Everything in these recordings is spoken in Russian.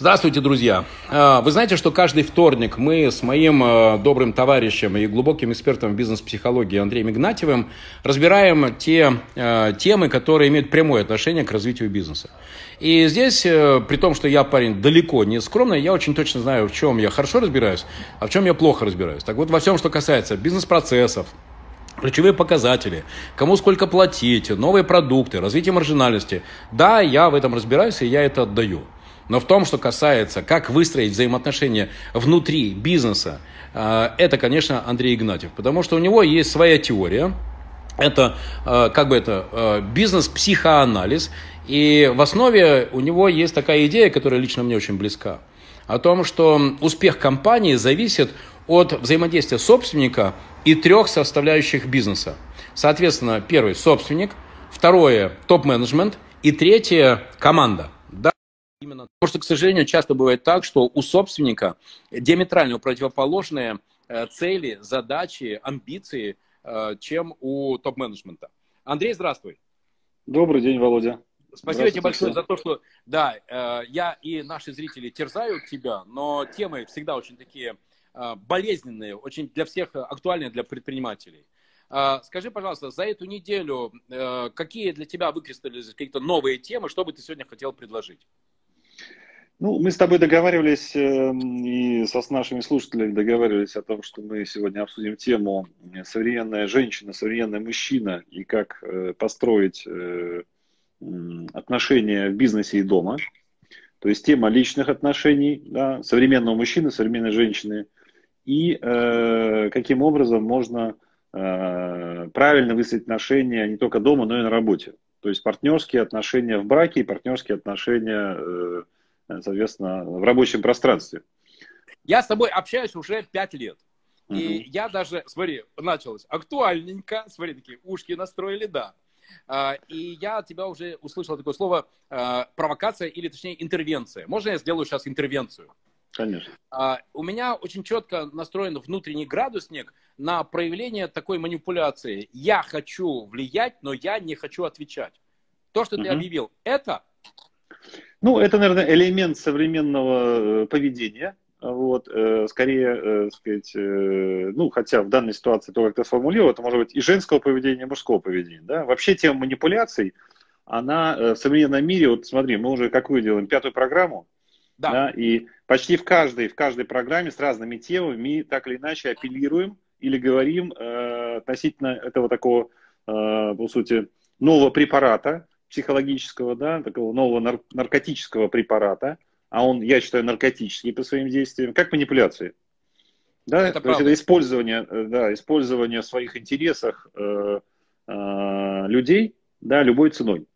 Здравствуйте, друзья! А, вы знаете, что каждый вторник мы с моим а, добрым товарищем и глубоким экспертом в бизнес-психологии Андреем Игнатьевым разбираем те а, темы, которые имеют прямое отношение к развитию бизнеса. И здесь, э, при том, что я парень далеко не скромный, я очень точно знаю, в чем я хорошо разбираюсь, а в чем я плохо разбираюсь. Так вот, во всем, что касается бизнес-процессов, Ключевые показатели, кому сколько платить, новые продукты, развитие маржинальности. Да, я в этом разбираюсь, и я это отдаю. Но в том, что касается, как выстроить взаимоотношения внутри бизнеса, э, это, конечно, Андрей Игнатьев. Потому что у него есть своя теория, это, э, как бы это, э, бизнес-психоанализ. И в основе у него есть такая идея, которая лично мне очень близка. О том, что успех компании зависит от взаимодействия собственника и трех составляющих бизнеса. Соответственно, первый – собственник, второе – топ-менеджмент и третье – команда – Именно. Потому что, к сожалению, часто бывает так, что у собственника диаметрально противоположные э, цели, задачи, амбиции, э, чем у топ-менеджмента. Андрей, здравствуй. Добрый день, Володя. Спасибо тебе большое за то, что, да, э, я и наши зрители терзают тебя, но темы всегда очень такие болезненные, очень для всех актуальные для предпринимателей. Скажи, пожалуйста, за эту неделю какие для тебя выкристаллизовались какие-то новые темы, что бы ты сегодня хотел предложить? Ну, мы с тобой договаривались э, и со, с нашими слушателями договаривались о том, что мы сегодня обсудим тему современная женщина, современный мужчина и как э, построить э, отношения в бизнесе и дома. То есть тема личных отношений да, современного мужчины, современной женщины и э, каким образом можно э, правильно выстроить отношения не только дома, но и на работе. То есть партнерские отношения в браке и партнерские отношения э, соответственно, в рабочем пространстве. Я с тобой общаюсь уже пять лет. И угу. я даже, смотри, началось актуальненько, смотри, такие ушки настроили, да. А, и я от тебя уже услышал такое слово а, провокация или, точнее, интервенция. Можно я сделаю сейчас интервенцию? Конечно. А, у меня очень четко настроен внутренний градусник на проявление такой манипуляции. Я хочу влиять, но я не хочу отвечать. То, что угу. ты объявил, это ну, это, наверное, элемент современного э, поведения. Вот, э, скорее, э, сказать, ну, хотя в данной ситуации то, как ты сформулировал, это может быть и женского поведения, и мужского поведения. Да? Вообще тема манипуляций, она в современном мире, вот смотри, мы уже какую делаем, пятую программу, да. Да, и почти в каждой, в каждой программе с разными темами так или иначе апеллируем или говорим э, относительно этого такого, э, по сути, нового препарата, психологического, да, такого нового нар- наркотического препарата, а он, я считаю, наркотический по своим действиям, как манипуляции. Да, это то правда. есть это использование, э, да, использование в своих интересах э, э, людей, да, любой ценой.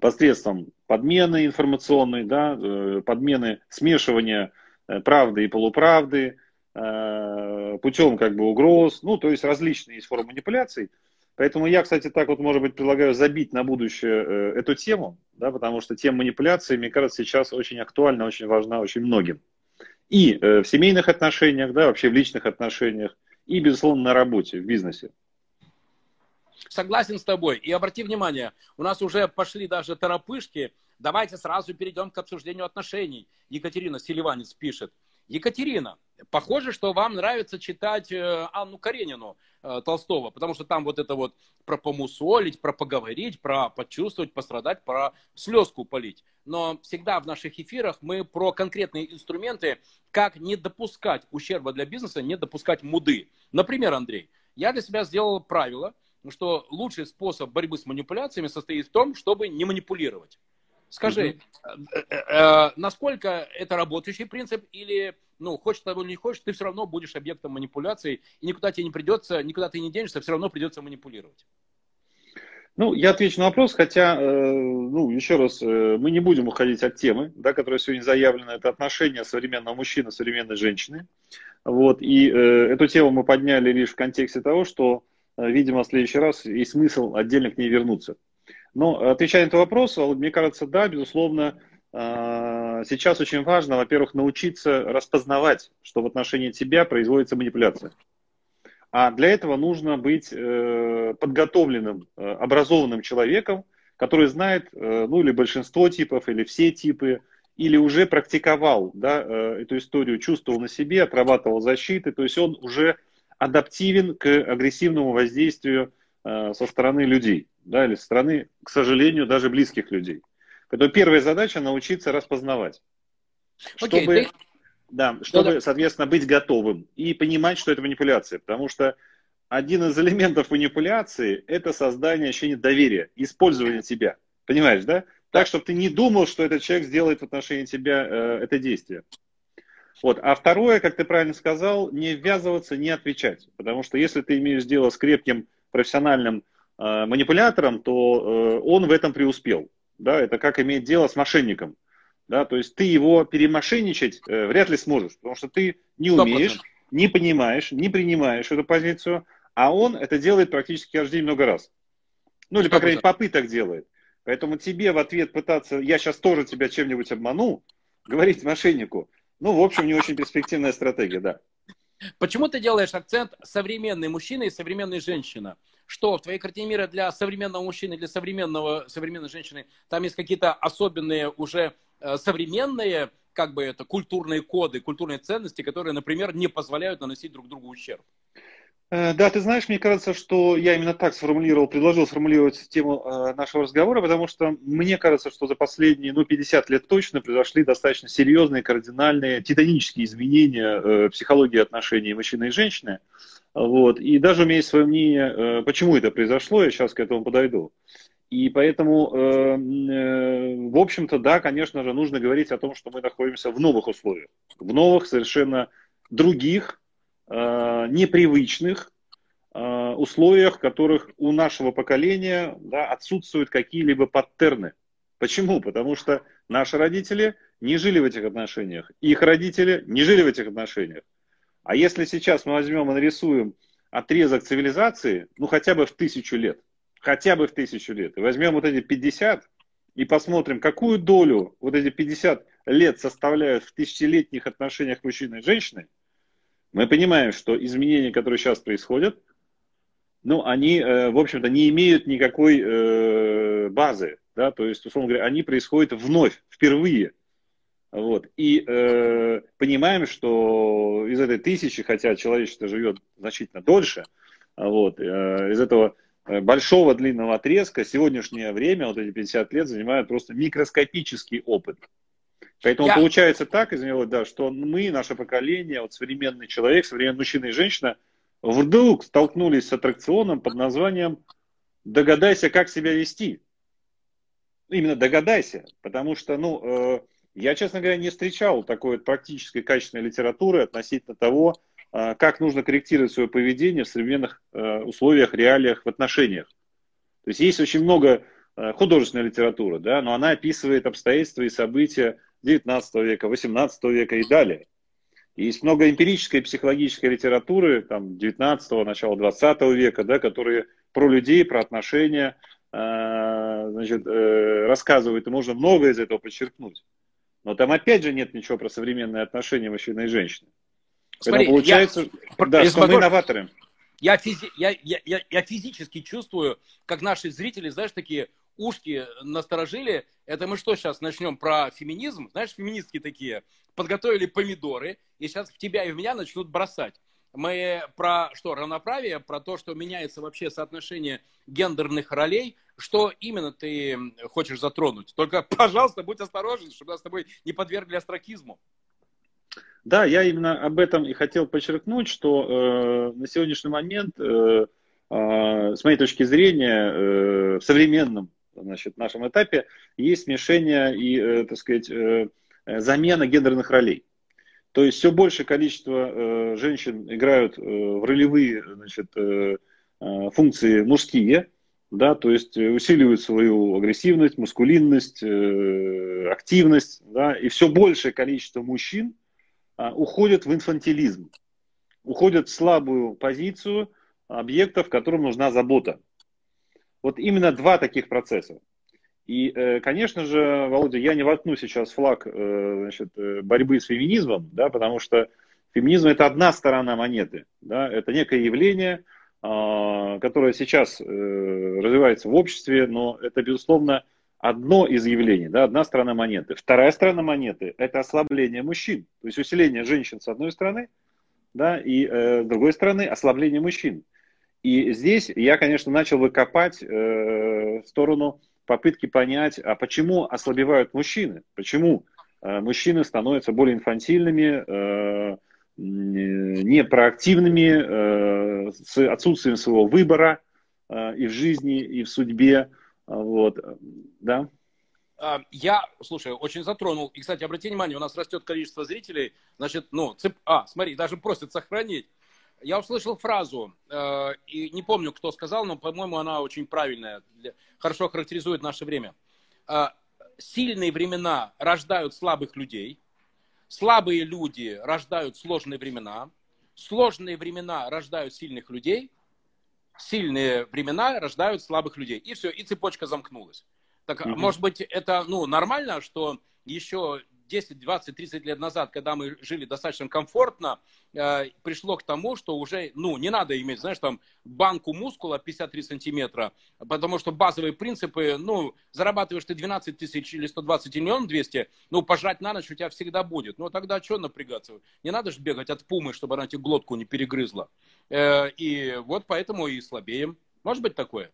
Посредством подмены информационной, да, э, подмены смешивания э, правды и полуправды, э, путем как бы угроз, ну, то есть различные есть формы манипуляций. Поэтому я, кстати, так вот, может быть, предлагаю забить на будущее э, эту тему, да, потому что тема манипуляции, мне кажется, сейчас очень актуальна, очень важна очень многим. И э, в семейных отношениях, да, вообще в личных отношениях, и, безусловно, на работе, в бизнесе. Согласен с тобой. И обрати внимание, у нас уже пошли даже торопышки. Давайте сразу перейдем к обсуждению отношений. Екатерина Селиванец пишет. Екатерина, похоже, что вам нравится читать э, Анну Каренину э, Толстого, потому что там вот это вот про помусолить, про поговорить, про почувствовать, пострадать, про слезку полить. Но всегда в наших эфирах мы про конкретные инструменты, как не допускать ущерба для бизнеса, не допускать муды. Например, Андрей, я для себя сделал правило, что лучший способ борьбы с манипуляциями состоит в том, чтобы не манипулировать. Скажи, угу. э, э, насколько это работающий принцип или, ну, хочешь того или не хочешь, ты все равно будешь объектом манипуляции, и никуда тебе не придется, никуда ты не денешься, все равно придется манипулировать? Ну, я отвечу на вопрос, хотя, э, ну, еще раз, э, мы не будем уходить от темы, да, которая сегодня заявлена, это отношения современного мужчины, современной женщины. Вот, и э, эту тему мы подняли лишь в контексте того, что, э, видимо, в следующий раз есть смысл отдельно к ней вернуться. Но отвечая на этот вопрос, мне кажется, да, безусловно, а, сейчас очень важно, во-первых, научиться распознавать, что в отношении тебя производится манипуляция. А для этого нужно быть э, подготовленным, э, образованным человеком, который знает, э, ну или большинство типов, или все типы, или уже практиковал да, эту историю, чувствовал на себе, отрабатывал защиты, то есть он уже адаптивен к агрессивному воздействию со стороны людей, да, или со стороны, к сожалению, даже близких людей. Поэтому первая задача научиться распознавать. Чтобы, ты... да, чтобы, да, соответственно, быть готовым и понимать, что это манипуляция. Потому что один из элементов манипуляции – это создание ощущения доверия, использование тебя. Понимаешь, да? Так, чтобы ты не думал, что этот человек сделает в отношении тебя э, это действие. Вот. А второе, как ты правильно сказал, не ввязываться, не отвечать. Потому что если ты имеешь дело с крепким профессиональным э, манипулятором, то э, он в этом преуспел. Да? Это как иметь дело с мошенником. Да? То есть ты его перемошенничать э, вряд ли сможешь, потому что ты не 100%. умеешь, не понимаешь, не принимаешь эту позицию, а он это делает практически каждый день много раз. Ну или, по крайней мере, попыток делает. Поэтому тебе в ответ пытаться, я сейчас тоже тебя чем-нибудь обману, говорить мошеннику, ну, в общем, не очень перспективная стратегия, да. Почему ты делаешь акцент современный мужчина и современная женщина? Что в твоей картине мира для современного мужчины, для современного, современной женщины, там есть какие-то особенные уже э, современные, как бы это, культурные коды, культурные ценности, которые, например, не позволяют наносить друг другу ущерб? Э, да, ты знаешь, мне кажется, что я именно так сформулировал, предложил сформулировать тему э, нашего разговора, потому что мне кажется, что за последние, ну, 50 лет точно произошли достаточно серьезные, кардинальные, титанические изменения э, психологии отношений мужчины и женщины. Вот. И даже у меня есть свое мнение, почему это произошло, я сейчас к этому подойду. И поэтому, в общем-то, да, конечно же, нужно говорить о том, что мы находимся в новых условиях, в новых, совершенно других, непривычных э, условиях, в которых у нашего поколения да, отсутствуют какие-либо паттерны. Почему? Потому что наши родители не жили в этих отношениях, их родители не жили в этих отношениях. А если сейчас мы возьмем и нарисуем отрезок цивилизации, ну хотя бы в тысячу лет, хотя бы в тысячу лет, и возьмем вот эти 50 и посмотрим, какую долю вот эти 50 лет составляют в тысячелетних отношениях мужчины и женщины, мы понимаем, что изменения, которые сейчас происходят, ну, они, э, в общем-то, не имеют никакой э, базы, да, то есть, условно говоря, они происходят вновь, впервые. Вот. И э, понимаем, что из этой тысячи, хотя человечество живет значительно дольше, вот, э, из этого большого длинного отрезка сегодняшнее время, вот эти 50 лет, занимают просто микроскопический опыт. Поэтому Я... получается так, извините, да, что мы, наше поколение, вот современный человек, современный мужчина и женщина, вдруг столкнулись с аттракционом под названием «Догадайся, как себя вести». Именно догадайся, потому что, ну, э, я, честно говоря, не встречал такой вот практической качественной литературы относительно того, э, как нужно корректировать свое поведение в современных э, условиях, реалиях, в отношениях. То есть есть очень много э, художественной литературы, да, но она описывает обстоятельства и события 19 века, 18 века и далее. И есть много эмпирической психологической литературы, там, 19 начала 20 века, да, которые про людей, про отношения э, значит, э, рассказывают, и можно многое из этого подчеркнуть. Но там опять же нет ничего про современные отношения мужчины и женщины. Смотри, Поэтому получается, я, да, что мы новаторы. Я, физи, я, я, я, я физически чувствую, как наши зрители, знаешь, такие ушки насторожили. Это мы что сейчас начнем про феминизм? Знаешь, феминистки такие подготовили помидоры, и сейчас в тебя и в меня начнут бросать. Мы про что, равноправие, про то, что меняется вообще соотношение гендерных ролей. Что именно ты хочешь затронуть? Только, пожалуйста, будь осторожен, чтобы нас с тобой не подвергли астракизму. Да, я именно об этом и хотел подчеркнуть, что э, на сегодняшний момент, э, э, с моей точки зрения, э, в современном значит, нашем этапе есть смешение и, э, так сказать, э, замена гендерных ролей. То есть все большее количество э, женщин играют в ролевые значит, функции мужские, да, то есть усиливают свою агрессивность, мускулинность, активность, да, и все большее количество мужчин уходит в инфантилизм, уходят в слабую позицию объектов, которым нужна забота. Вот именно два таких процесса. И, э, конечно же, Володя, я не воткну сейчас флаг э, значит, э, борьбы с феминизмом, да, потому что феминизм это одна сторона монеты. Да, это некое явление, а, которое сейчас развивается в обществе, но это, безусловно, одно из явлений, да, одна сторона монеты. Вторая сторона монеты – это ослабление мужчин, то есть усиление женщин с одной стороны, да, и э, с другой стороны ослабление мужчин. И здесь я, конечно, начал выкопать э, в сторону попытки понять, а почему ослабевают мужчины, почему э, мужчины становятся более инфантильными, э, непроактивными, э, с отсутствием своего выбора э, и в жизни, и в судьбе. Вот, да. А, я, слушай, очень затронул. И, кстати, обрати внимание, у нас растет количество зрителей. Значит, ну, цеп... а, смотри, даже просят сохранить. Я услышал фразу, э, и не помню, кто сказал, но, по-моему, она очень правильная, для... хорошо характеризует наше время. Э, сильные времена рождают слабых людей, слабые люди рождают сложные времена, сложные времена рождают сильных людей, сильные времена рождают слабых людей. И все, и цепочка замкнулась. Так, mm может быть, это ну, нормально, что еще 10, 20, 30 лет назад, когда мы жили достаточно комфортно, э, пришло к тому, что уже, ну, не надо иметь, знаешь, там, банку мускула 53 сантиметра, потому что базовые принципы, ну, зарабатываешь ты 12 тысяч или 120 миллионов 200, ну, пожрать на ночь у тебя всегда будет. Ну, тогда что напрягаться? Не надо же бегать от пумы, чтобы она тебе глотку не перегрызла. Э, и вот поэтому и слабеем. Может быть такое?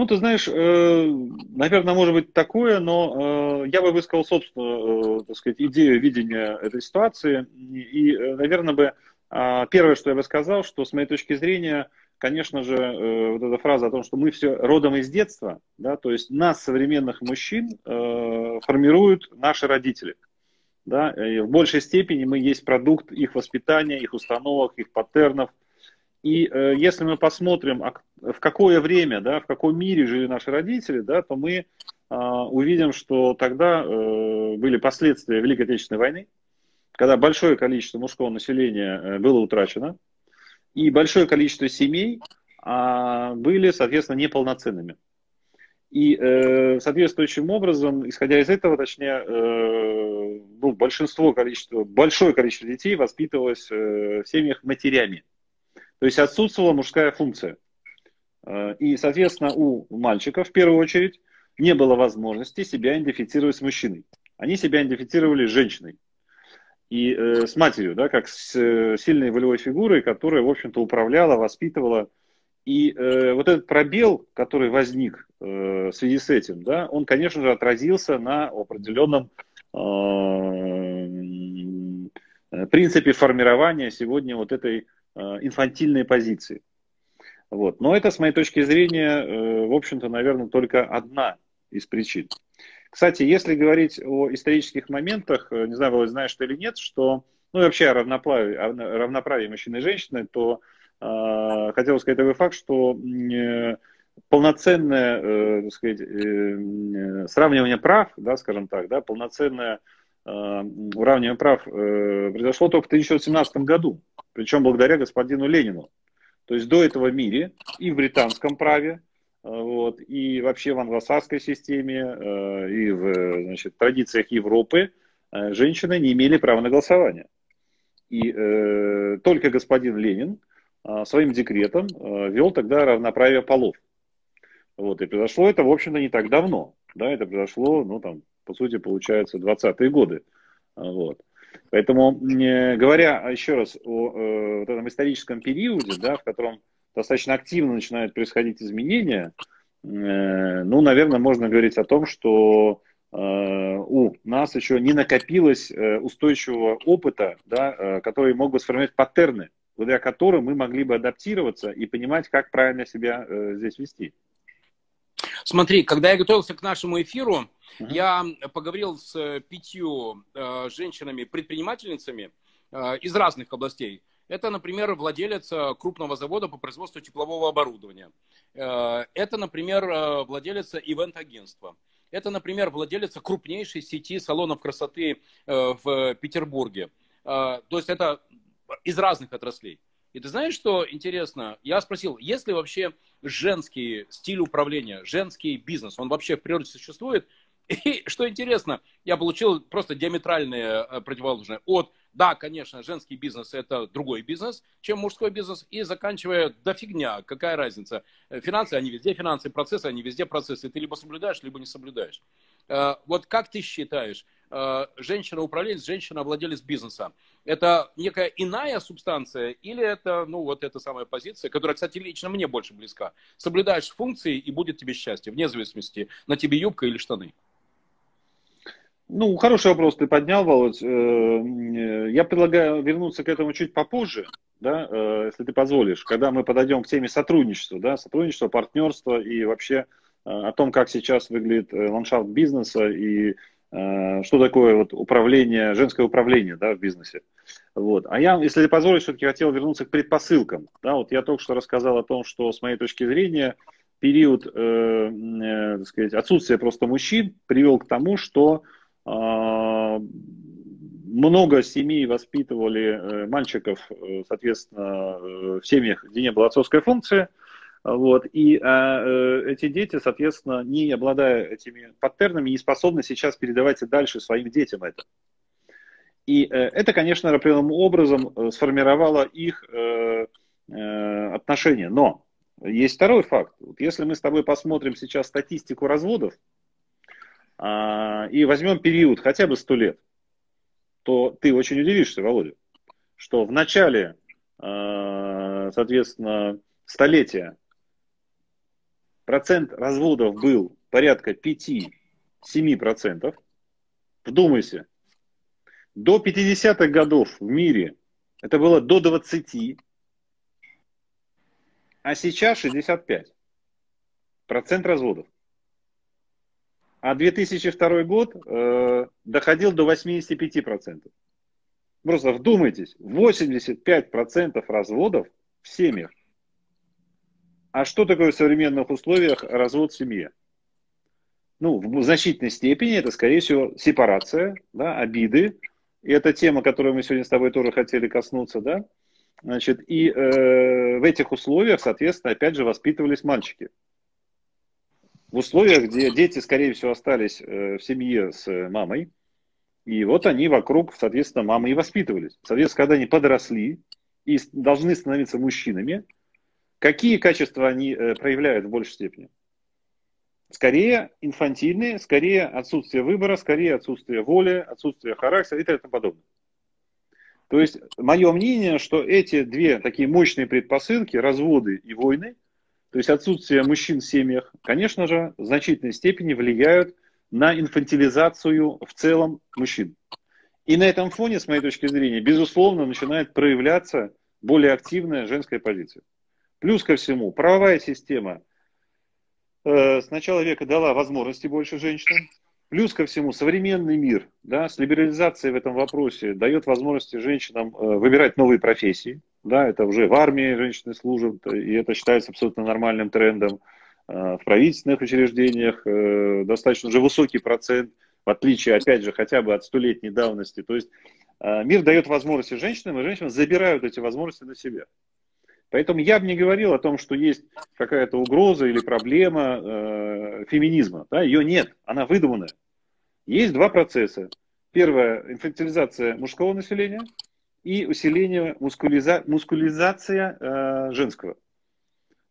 Ну, ты знаешь, э, наверное, может быть такое, но э, я бы высказал собственно, э, так сказать, идею видения этой ситуации. И, наверное, бы а, первое, что я бы сказал, что с моей точки зрения, конечно же, вот эта фраза о том, что мы все родом из детства, да, то есть нас, современных мужчин, формируют наши родители. Да, и в большей степени мы есть продукт их воспитания, их установок, их паттернов – и э, если мы посмотрим, а в какое время, да, в каком мире жили наши родители, да, то мы э, увидим, что тогда э, были последствия Великой Отечественной войны, когда большое количество мужского населения э, было утрачено, и большое количество семей э, были, соответственно, неполноценными. И э, соответствующим образом, исходя из этого, точнее, э, ну, большинство количества, большое количество детей воспитывалось э, в семьях матерями. То есть отсутствовала мужская функция. Э, и, соответственно, у мальчиков в первую очередь не было возможности себя идентифицировать с мужчиной. Они себя идентифицировали с женщиной. И э, с матерью, да, как с э, сильной волевой фигурой, которая, в общем-то, управляла, воспитывала. И э, вот этот пробел, который возник э, в связи с этим, да, он, конечно же, отразился на определенном э, принципе формирования сегодня вот этой инфантильные позиции. Вот. Но это, с моей точки зрения, э, в общем-то, наверное, только одна из причин. Кстати, если говорить о исторических моментах, э, не знаю, вы знаешь что или нет, что, ну и вообще о равноправии, о равноправии мужчины и женщины, то э, хотел сказать такой факт, что э, полноценное, э, так сказать, э, сравнивание прав, да, скажем так, да, полноценное э, уравнивание прав э, произошло только в 1917 году причем благодаря господину Ленину. То есть до этого в мире и в британском праве, э, вот, и вообще в англосакской системе, э, и в значит, традициях Европы э, женщины не имели права на голосование. И э, только господин Ленин своим декретом вел тогда равноправие полов. Вот, и произошло это, в общем-то, не так давно. Да, это произошло, ну, там, по сути, получается, 20-е годы. Вот. Поэтому, говоря еще раз о э, вот этом историческом периоде, да, в котором достаточно активно начинают происходить изменения, э, ну, наверное, можно говорить о том, что э, у нас еще не накопилось устойчивого опыта, да, который мог бы сформировать паттерны, благодаря которым мы могли бы адаптироваться и понимать, как правильно себя здесь вести. Смотри, когда я готовился к нашему эфиру, uh-huh. я поговорил с пятью э, женщинами-предпринимательницами э, из разных областей. Это, например, владелец э, крупного завода по производству теплового оборудования. Э, это, например, э, владелец ивент-агентства. Это, например, владелец крупнейшей сети салонов красоты в Петербурге. То есть это из разных отраслей. И ты знаешь, что интересно? Я спросил, есть ли вообще женский стиль управления, женский бизнес, он вообще в природе существует? И что интересно, я получил просто диаметральные э, противоположные от да, конечно, женский бизнес это другой бизнес, чем мужской бизнес, и заканчивая до фигня, какая разница. Финансы, они везде финансы, процессы, они везде процессы. Ты либо соблюдаешь, либо не соблюдаешь. Э, вот как ты считаешь, э, женщина-управленец, женщина-владелец бизнеса, это некая иная субстанция или это, ну, вот эта самая позиция, которая, кстати, лично мне больше близка. Соблюдаешь функции и будет тебе счастье, вне зависимости, на тебе юбка или штаны. Ну, хороший вопрос ты поднял, Володь. Э, э, я предлагаю вернуться к этому чуть попозже, да, э, если ты позволишь, когда мы подойдем к теме сотрудничества, да, сотрудничества, партнерства и вообще о том, как сейчас выглядит ландшафт бизнеса и что такое вот управление, женское управление да, в бизнесе. Вот. А я, если ты позволишь, все-таки хотел вернуться к предпосылкам. Да, вот я только что рассказал о том, что с моей точки зрения период э, э, сказать, отсутствия просто мужчин привел к тому, что а, много семей воспитывали э, мальчиков, э, соответственно, э, в семьях, где не было отцовской функции. Вот, и а, эти дети, соответственно, не обладая этими паттернами, не способны сейчас передавать дальше своим детям это. И это, конечно, определенным образом сформировало их отношения. Но есть второй факт. Вот если мы с тобой посмотрим сейчас статистику разводов, а, и возьмем период хотя бы 100 лет, то ты очень удивишься, Володя, что в начале, соответственно, столетия процент разводов был порядка 5-7%. Вдумайся, до 50-х годов в мире это было до 20, а сейчас 65 процент разводов. А 2002 год э, доходил до 85%. Просто вдумайтесь, 85% разводов в семьях. А что такое в современных условиях развод в семье? Ну, в значительной степени это, скорее всего, сепарация, да, обиды. И это тема, которую мы сегодня с тобой тоже хотели коснуться, да. Значит, и э, в этих условиях, соответственно, опять же воспитывались мальчики в условиях, где дети, скорее всего, остались э, в семье с мамой, и вот они вокруг, соответственно, мамы и воспитывались. Соответственно, когда они подросли и должны становиться мужчинами, какие качества они э, проявляют в большей степени? Скорее инфантильные, скорее отсутствие выбора, скорее отсутствие воли, отсутствие характера и тому подобное. То есть, мое мнение, что эти две такие мощные предпосылки, разводы и войны, то есть отсутствие мужчин в семьях, конечно же, в значительной степени влияют на инфантилизацию в целом мужчин. И на этом фоне, с моей точки зрения, безусловно, начинает проявляться более активная женская позиция. Плюс ко всему, правовая система э, с начала века дала возможности больше женщинам. Плюс ко всему, современный мир да, с либерализацией в этом вопросе дает возможности женщинам э, выбирать новые профессии. Да, это уже в армии женщины служат, и это считается абсолютно нормальным трендом. Э, в правительственных учреждениях э, достаточно уже высокий процент, в отличие, опять же, хотя бы от столетней давности. То есть э, мир дает возможности женщинам, и женщины забирают эти возможности на себя. Поэтому я бы не говорил о том, что есть какая-то угроза или проблема э, феминизма. Да? Ее нет, она выдуманная. Есть два процесса. Первое – инфантилизация мужского населения – и усиление мускулиза, мускулизация э, женского.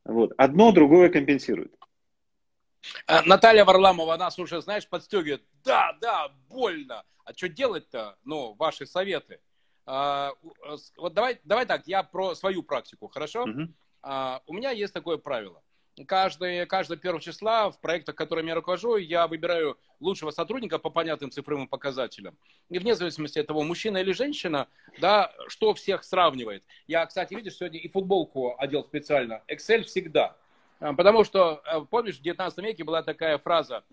Вот. Одно другое компенсирует. А, Наталья Варламова нас уже, знаешь, подстегивает. Да, да, больно. А что делать-то? Ну, ваши советы. А, вот давай, давай так, я про свою практику, хорошо? Угу. У меня есть такое правило каждое, каждое первого числа в проектах, которыми я руковожу, я выбираю лучшего сотрудника по понятным цифровым показателям. И вне зависимости от того, мужчина или женщина, да, что всех сравнивает. Я, кстати, видишь, сегодня и футболку одел специально. Excel всегда. А, потому что, э, помнишь, в 19 веке была такая фраза,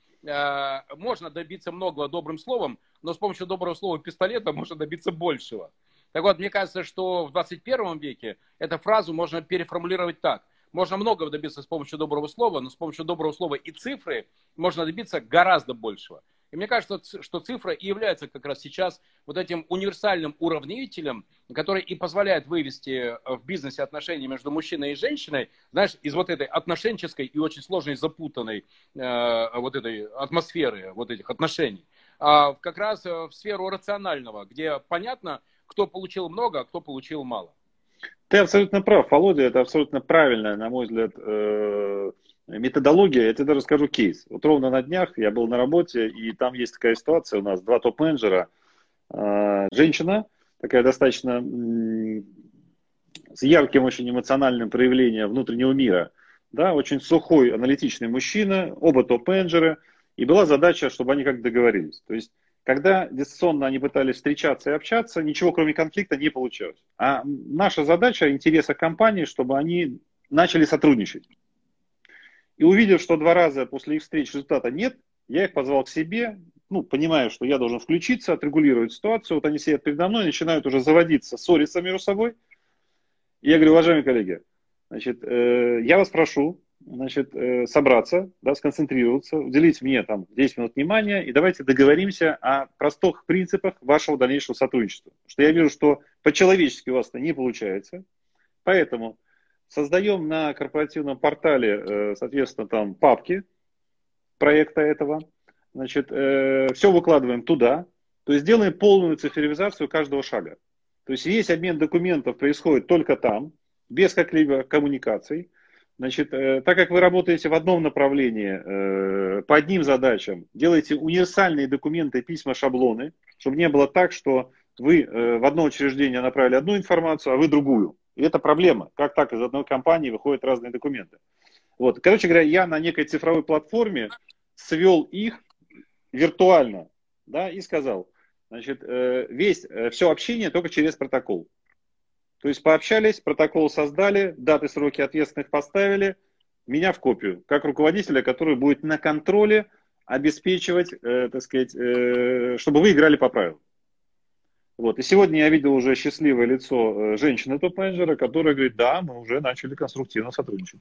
можно добиться многого добрым словом, но с помощью доброго слова пистолета можно добиться большего. Так вот, мне кажется, что в 21 веке эту фразу можно переформулировать так – можно многого добиться с помощью доброго слова, но с помощью доброго слова и цифры можно добиться гораздо большего. И мне кажется, что цифра и является как раз сейчас вот этим универсальным уравнителем, который и позволяет вывести в бизнесе отношения между мужчиной и женщиной, знаешь, из вот этой отношенческой и очень сложной, запутанной э, вот этой атмосферы, вот этих отношений, а как раз в сферу рационального, где понятно, кто получил много, а кто получил мало. Ты абсолютно прав, Володя, это абсолютно правильная, на мой взгляд, э, методология. Я тебе даже скажу кейс. Вот ровно на днях я был на работе, и там есть такая ситуация, у нас два топ-менеджера, э, женщина, такая достаточно с ярким очень эмоциональным проявлением внутреннего мира, да, очень сухой, аналитичный мужчина, оба топ-менеджеры, и была задача, чтобы они как договорились. То есть когда дистанционно они пытались встречаться и общаться, ничего кроме конфликта не получалось. А наша задача, интереса компании, чтобы они начали сотрудничать. И увидев, что два раза после их встреч результата нет, я их позвал к себе, ну, понимаю, что я должен включиться, отрегулировать ситуацию. Вот они сидят передо мной, начинают уже заводиться, ссориться между собой. И я говорю, уважаемые коллеги, значит, э, я вас прошу, значит, э, собраться, да, сконцентрироваться, уделить мне там 10 минут внимания и давайте договоримся о простых принципах вашего дальнейшего сотрудничества. Потому что я вижу, что по-человечески у вас это не получается. Поэтому создаем на корпоративном портале, э, соответственно, там папки проекта этого. Значит, э, все выкладываем туда. То есть делаем полную цифровизацию каждого шага. То есть весь обмен документов происходит только там, без каких-либо коммуникаций. Значит, э, так как вы работаете в одном направлении, по одним задачам, делаете универсальные документы, письма, шаблоны, чтобы не было так, что вы в одно учреждение направили одну информацию, а вы другую. И это проблема. Как так из одной компании выходят разные документы? Вот. Короче говоря, я на некой цифровой платформе свел их виртуально да, и сказал, значит, весь, все общение только через протокол. То есть пообщались, протокол создали, даты, сроки ответственных поставили, меня в копию, как руководителя, который будет на контроле обеспечивать, э, так сказать, э, чтобы вы играли по правилам. Вот. И сегодня я видел уже счастливое лицо э, женщины топ-менеджера, которая говорит, да, мы уже начали конструктивно сотрудничать.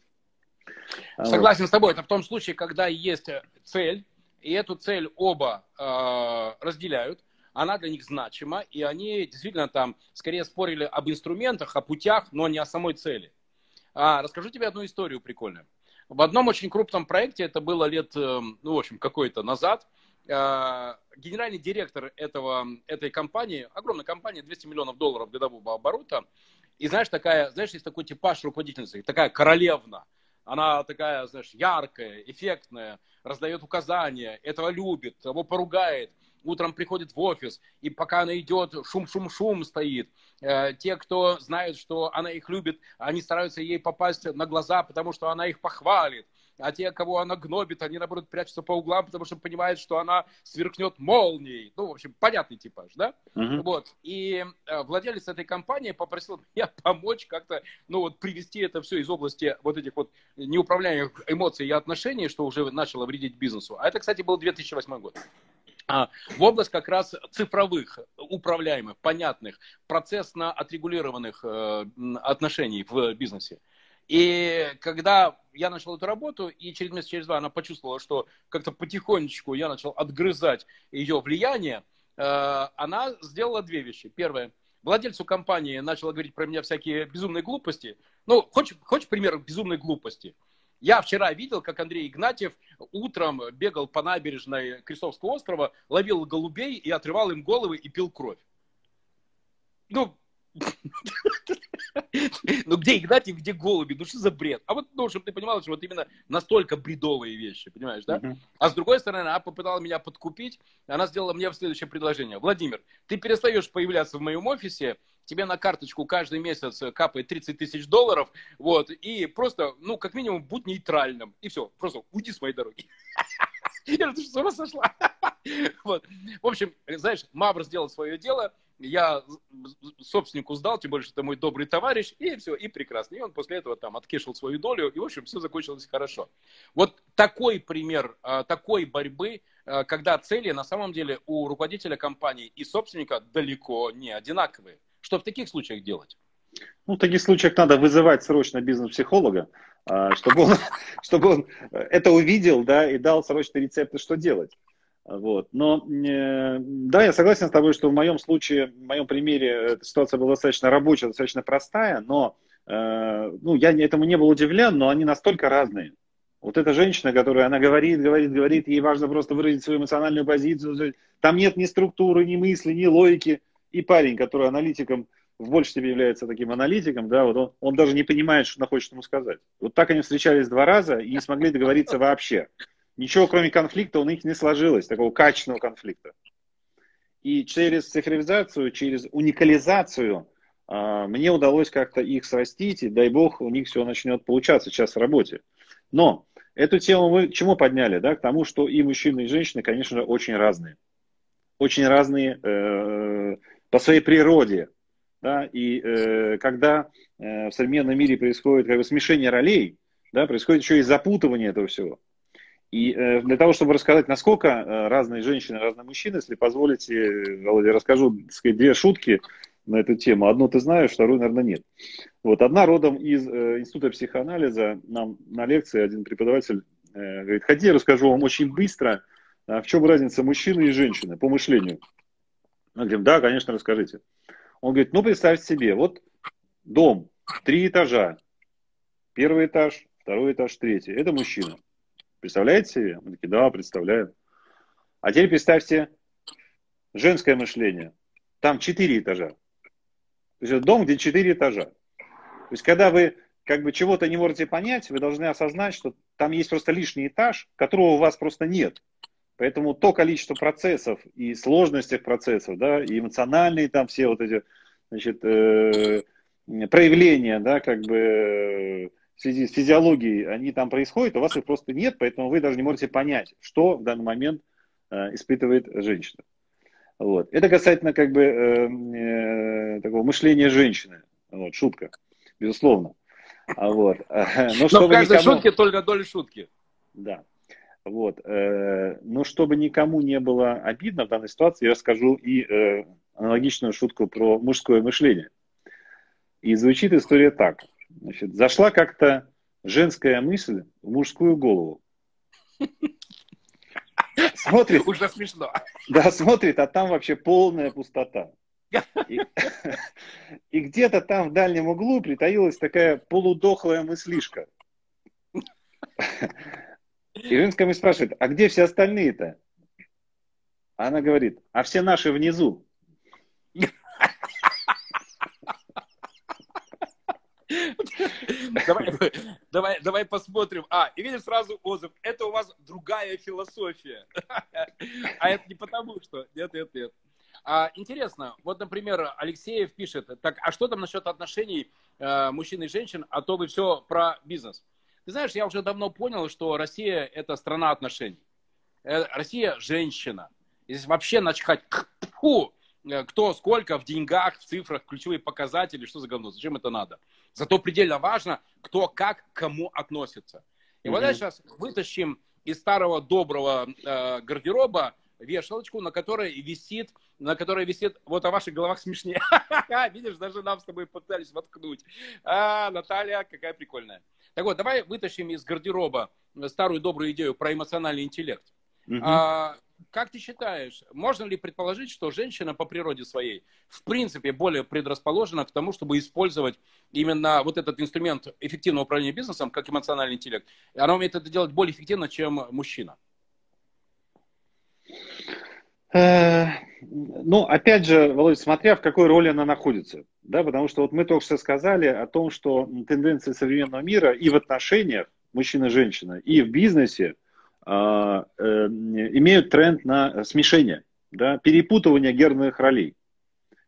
Согласен вот. с тобой. Это в том случае, когда есть цель, и эту цель оба э, разделяют, она для них значима, и они действительно там скорее спорили об инструментах, о путях, но не о самой цели. А, расскажу тебе одну историю прикольную. В одном очень крупном проекте, это было лет, э, ну, в общем, какой-то назад, э, генеральный директор этого, этой компании, огромной компании, 200 миллионов долларов годового оборота, и знаешь, такая, знаешь, есть такой типаж руководительницы, такая королевна, она такая, знаешь, яркая, эффектная, раздает указания, этого любит, его поругает – утром приходит в офис, и пока она идет, шум-шум-шум стоит. Э, те, кто знают, что она их любит, они стараются ей попасть на глаза, потому что она их похвалит. А те, кого она гнобит, они, наоборот, прячутся по углам, потому что понимают, что она сверкнет молнией. Ну, в общем, понятный типаж, да? Uh-huh. Вот. И э, владелец этой компании попросил меня помочь как-то, ну, вот, привести это все из области вот этих вот неуправляемых эмоций и отношений, что уже начало вредить бизнесу. А это, кстати, был 2008 год. А, в область как раз цифровых, управляемых, понятных, процессно отрегулированных э, отношений в бизнесе. И когда я начал эту работу, и через месяц, через два она почувствовала, что как-то потихонечку я начал отгрызать ее влияние, э, она сделала две вещи. Первое. Владельцу компании начала говорить про меня всякие безумные глупости. Ну, хочешь, хочешь пример безумной глупости? Я вчера видел, как Андрей Игнатьев утром бегал по набережной Крестовского острова, ловил голубей и отрывал им головы и пил кровь. Ну, ну где Игнатьев, где голуби? Ну что за бред? А вот, ну, чтобы ты понимал, что вот именно настолько бредовые вещи, понимаешь, да? А с другой стороны, она попыталась меня подкупить, она сделала мне следующее предложение. Владимир, ты перестаешь появляться в моем офисе, тебе на карточку каждый месяц капает 30 тысяч долларов, вот, и просто, ну, как минимум, будь нейтральным, и все, просто уйди с моей дороги. Я же, ты с ума сошла? Вот. В общем, знаешь, Мавр сделал свое дело, я собственнику сдал, тем более, что это мой добрый товарищ, и все, и прекрасно. И он после этого там откешил свою долю, и, в общем, все закончилось хорошо. Вот такой пример а, такой борьбы, а, когда цели на самом деле у руководителя компании и собственника далеко не одинаковые. Что в таких случаях делать? Ну, в таких случаях надо вызывать срочно бизнес-психолога, а, чтобы он, чтобы он это увидел, да, и дал срочные рецепты, что делать. Вот. Но э, да, я согласен с тобой, что в моем случае, в моем примере эта ситуация была достаточно рабочая, достаточно простая, но э, ну, я этому не был удивлен, но они настолько разные. Вот эта женщина, которая, она говорит, говорит, говорит, ей важно просто выразить свою эмоциональную позицию, там нет ни структуры, ни мысли, ни логики. И парень, который аналитиком, в большей степени является таким аналитиком, да, вот он, он даже не понимает, что она хочет ему сказать. Вот так они встречались два раза и не смогли договориться вообще. Ничего, кроме конфликта, у них не сложилось, такого качественного конфликта. И через цифровизацию, через уникализацию а, мне удалось как-то их срастить, и дай бог, у них все начнет получаться сейчас в работе. Но эту тему мы чему подняли? Да? К тому, что и мужчины, и женщины, конечно же, очень разные. Очень разные э, по своей природе. Да? И э, когда э, в современном мире происходит как бы, смешение ролей, да, происходит еще и запутывание этого всего. И э, для того, чтобы рассказать, насколько э, разные женщины, разные мужчины, если позволите, Володя, расскажу так сказать, две шутки на эту тему. Одну ты знаешь, вторую, наверное, нет. Вот одна родом из э, Института психоанализа. Нам на лекции один преподаватель э, говорит, хотите, я расскажу вам очень быстро, а в чем разница мужчины и женщины по мышлению. Мы говорим, да, конечно, расскажите. Он говорит, ну, представьте себе, вот дом, три этажа. Первый этаж, второй этаж, третий. Это мужчина. Представляете себе? Мы такие, да, представляем. А теперь представьте женское мышление. Там четыре этажа. То есть это дом, где четыре этажа. То есть когда вы как бы чего-то не можете понять, вы должны осознать, что там есть просто лишний этаж, которого у вас просто нет. Поэтому то количество процессов и сложностях процессов, да, и эмоциональные там все вот эти, значит, э, проявления, да, как бы в связи с физиологией они там происходят, у вас их просто нет, поэтому вы даже не можете понять, что в данный момент э, испытывает женщина. Вот. Это касательно как бы э, э, такого мышления женщины. Вот, шутка, безусловно. А вот. Но, Но в каждой никому... шутке только доля шутки. Да. Вот. Э, но чтобы никому не было обидно в данной ситуации, я расскажу и аналогичную шутку про мужское мышление. И звучит история так. Значит, зашла как-то женская мысль в мужскую голову. Смотрит. Уже смешно. Да, смотрит, а там вообще полная пустота. И, и где-то там в дальнем углу притаилась такая полудохлая мыслишка. И женская мысль спрашивает, а где все остальные-то? Она говорит, а все наши внизу. Давай, давай, давай посмотрим. А, и видишь сразу отзыв. Это у вас другая философия. А это не потому, что... Нет, нет, нет. А, интересно, вот, например, Алексеев пишет, так, а что там насчет отношений э, мужчин и женщин, а то вы все про бизнес. Ты знаешь, я уже давно понял, что Россия – это страна отношений. Э, Россия – женщина. Здесь вообще начхать, Э, кто сколько в деньгах, в цифрах, ключевые показатели, что за говно, зачем это надо. Зато предельно важно, кто как к кому относится. И mm-hmm. вот сейчас вытащим из старого доброго э, гардероба вешалочку, на которой висит, на которой висит, вот о ваших головах смешнее. Видишь, даже нам с тобой пытались воткнуть. А, Наталья, какая прикольная. Так вот, давай вытащим из гардероба старую добрую идею про эмоциональный интеллект. Угу. А, как ты считаешь, можно ли предположить, что женщина по природе своей в принципе более предрасположена к тому, чтобы использовать именно вот этот инструмент эффективного управления бизнесом, как эмоциональный интеллект? Она умеет это делать более эффективно, чем мужчина? Э, ну, опять же, Володя, смотря в какой роли она находится. Да, потому что вот мы только что сказали о том, что тенденции современного мира и в отношениях мужчина женщина, и в бизнесе – имеют тренд на смешение, да, перепутывание герных ролей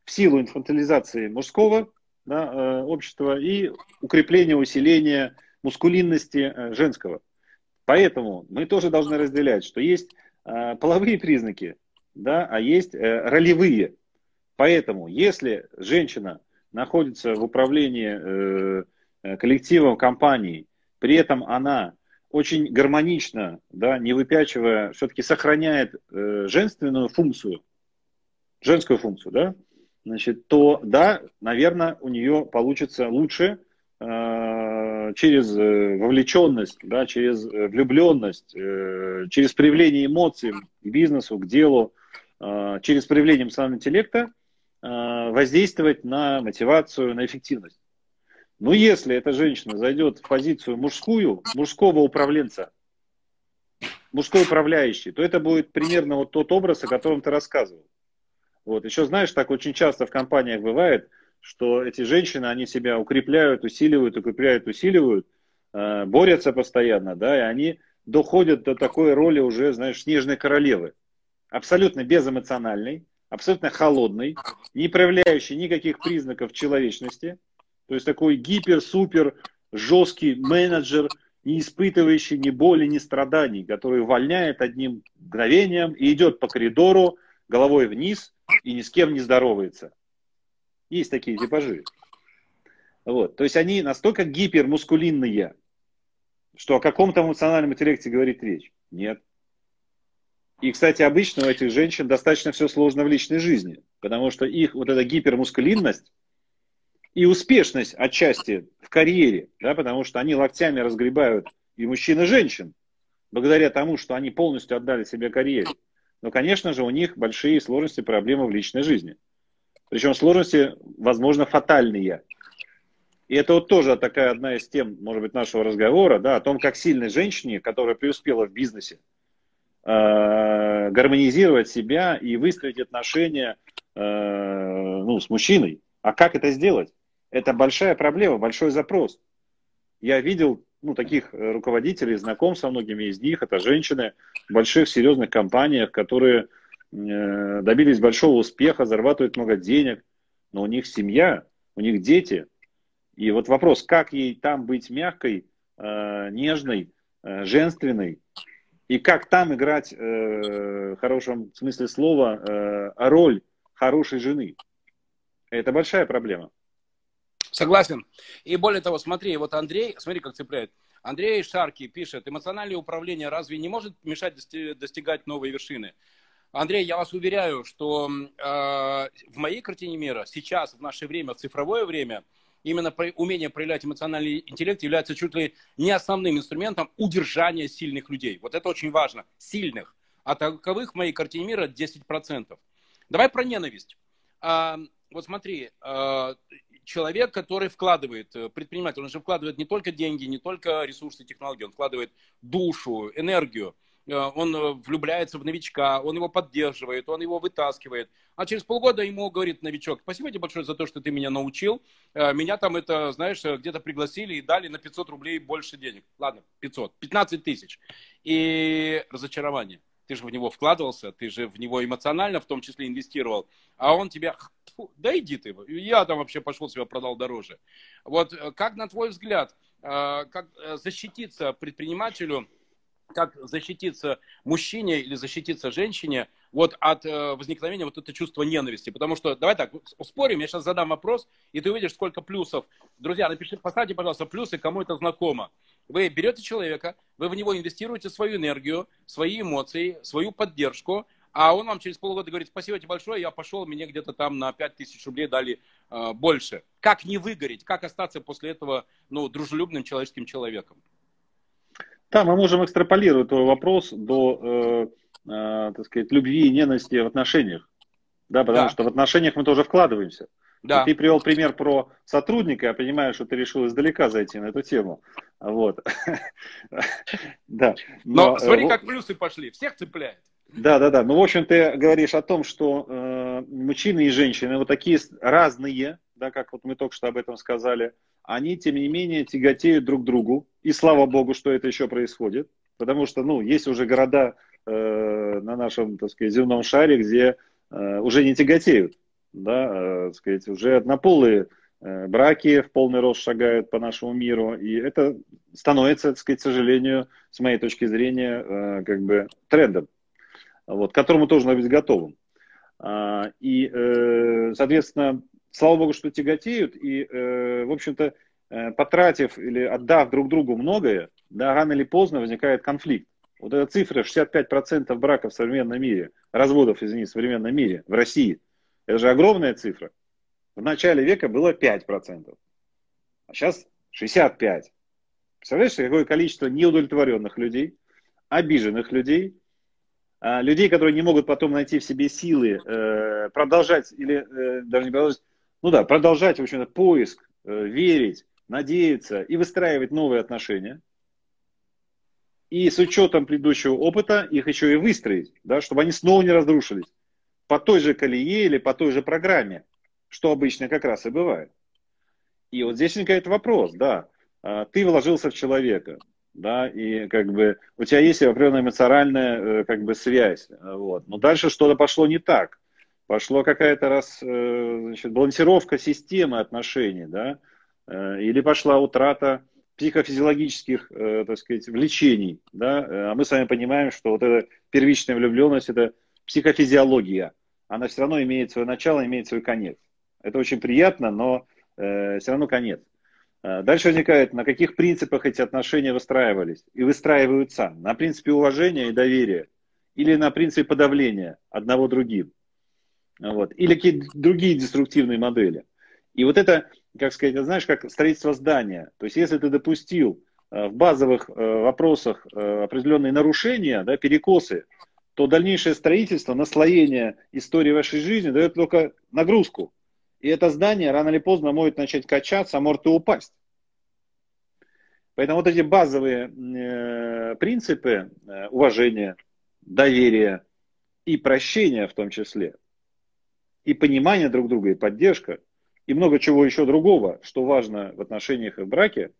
в силу инфантилизации мужского да, э, общества и укрепления, усиления мускулинности э, женского. Поэтому мы тоже должны разделять, что есть половые признаки, да, а есть ролевые. Поэтому, если женщина находится в управлении коллективом компании, при этом она очень гармонично, да, не выпячивая, все-таки сохраняет э, женственную функцию, женскую функцию, да, значит, то да, наверное, у нее получится лучше э, э, через э, вовлеченность, да, через э, влюбленность, через проявление эмоций к бизнесу, к делу, через проявление эмоционального интеллекта воздействовать на мотивацию, на эффективность. Но если эта женщина зайдет в позицию мужскую, мужского управленца, мужской управляющий, то это будет примерно вот тот образ, о котором ты рассказывал. Вот. Еще знаешь, так очень часто в компаниях бывает, что эти женщины, они себя укрепляют, усиливают, укрепляют, усиливают, э, борются постоянно, да, и они доходят до такой роли уже, знаешь, снежной королевы. Абсолютно безэмоциональной, абсолютно холодной, не проявляющей никаких признаков человечности. То есть такой гипер-супер жесткий менеджер, не испытывающий ни боли, ни страданий, который увольняет одним мгновением и идет по коридору головой вниз и ни с кем не здоровается. Есть такие типажи. Вот. То есть они настолько гипермускулинные, что о каком-то эмоциональном интеллекте говорит речь. Нет. И, кстати, обычно у этих женщин достаточно все сложно в личной жизни, потому что их вот эта гипермускулинность и успешность отчасти в карьере, да, потому что они локтями разгребают и мужчин, и женщин, благодаря тому, что они полностью отдали себе карьере. Но, конечно же, у них большие сложности, проблемы в личной жизни. Причем сложности, возможно, фатальные. И это вот тоже такая одна из тем, может быть, нашего разговора, да, о том, как сильной женщине, которая преуспела в бизнесе, э, гармонизировать себя и выстроить отношения э, ну, с мужчиной. А как это сделать? Это большая проблема, большой запрос. Я видел ну, таких руководителей, знаком со многими из них, это женщины в больших серьезных компаниях, которые Э, добились большого успеха, зарабатывают много денег, но у них семья, у них дети. И вот вопрос, как ей там быть мягкой, э, нежной, э, женственной, и как там играть в хорошем смысле слова роль хорошей жены. Это большая проблема. Согласен. И более того, смотри, вот Андрей, смотри, как цепляет. Андрей Шарки пишет, эмоциональное управление разве не может мешать достигать новой вершины? Андрей, я вас уверяю, что э, в моей картине мира сейчас, в наше время, в цифровое время, именно про, умение проявлять эмоциональный интеллект является чуть ли не основным инструментом удержания сильных людей. Вот это очень важно. Сильных. А таковых в моей картине мира 10%. Давай про ненависть. А, вот смотри, а, человек, который вкладывает, э, предприниматель, он же вкладывает не только деньги, не только ресурсы, технологии, он вкладывает душу, энергию. Э, он э, влюбляется в новичка, он его поддерживает, он его вытаскивает. А через полгода ему говорит новичок, спасибо тебе большое за то, что ты меня научил. Меня там это, знаешь, где-то пригласили и дали на 500 рублей больше денег. Ладно, 500, 15 тысяч. И разочарование. Ты же в него вкладывался, ты же в него эмоционально в том числе инвестировал, а он тебя, да иди ты, я там вообще пошел себя продал дороже. Вот как на твой взгляд, как защититься предпринимателю как защититься мужчине или защититься женщине вот от э, возникновения вот этого чувства ненависти. Потому что, давай так, спорим, я сейчас задам вопрос, и ты увидишь, сколько плюсов. Друзья, напишите, поставьте, пожалуйста, плюсы, кому это знакомо. Вы берете человека, вы в него инвестируете свою энергию, свои эмоции, свою поддержку, а он вам через полгода говорит, спасибо тебе большое, я пошел, мне где-то там на 5000 рублей дали э, больше. Как не выгореть, как остаться после этого ну, дружелюбным человеческим человеком? Да, мы можем экстраполировать твой вопрос до, э, э, так сказать, любви и ненависти в отношениях. Да, потому да. что в отношениях мы тоже вкладываемся. Да. ты привел пример про сотрудника, я понимаю, что ты решил издалека зайти на эту тему. Вот. Да. Но, Но смотри, э, как плюсы пошли, всех цепляет. Да, да, да. Ну, в общем, ты говоришь о том, что э, мужчины и женщины вот такие разные, да, как вот мы только что об этом сказали, они, тем не менее, тяготеют друг к другу. И слава богу, что это еще происходит. Потому что, ну, есть уже города э, на нашем, так сказать, земном шаре, где э, уже не тяготеют. Да, э, сказать, уже однополые э, браки в полный рост шагают по нашему миру. И это становится, так сказать, к сожалению, с моей точки зрения, э, как бы трендом, вот, к которому тоже надо быть готовым. А, и, э, соответственно, слава богу, что тяготеют, и, в общем-то, потратив или отдав друг другу многое, да, рано или поздно возникает конфликт. Вот эта цифра 65% браков в современном мире, разводов, извини, в современном мире, в России, это же огромная цифра. В начале века было 5%, а сейчас 65%. Представляешь, какое количество неудовлетворенных людей, обиженных людей, а, людей, которые не могут потом найти в себе силы э, продолжать или э, даже не продолжать, ну да, продолжать, в общем-то, поиск, э, верить, надеяться и выстраивать новые отношения. И с учетом предыдущего опыта их еще и выстроить, да, чтобы они снова не разрушились по той же колее или по той же программе, что обычно как раз и бывает. И вот здесь возникает вопрос, да, а, ты вложился в человека, да, и как бы у тебя есть определенная эмоциональная э, как бы связь, вот. Но дальше что-то пошло не так, пошло какая-то раз, э, значит, балансировка системы отношений, да, э, или пошла утрата психофизиологических, так сказать, влечений, да, а мы с вами понимаем, что вот эта первичная влюбленность, это психофизиология, она все равно имеет свое начало, имеет свой конец. Это очень приятно, но э, все равно конец. Э, дальше возникает, на каких принципах эти отношения выстраивались и выстраиваются. На принципе уважения и доверия или на принципе подавления одного другим. Вот. Или какие-то другие деструктивные модели. И вот это, как сказать, знаешь, как строительство здания. То есть если ты допустил э, в базовых э, вопросах определенные нарушения, да, перекосы, то дальнейшее строительство, наслоение истории вашей жизни дает только нагрузку. И это здание рано или поздно может начать качаться, а может и упасть. Поэтому вот эти базовые э, принципы э, уважения, доверия и прощения в том числе, и понимание друг друга, и поддержка, и много чего еще другого, что важно в отношениях и в браке,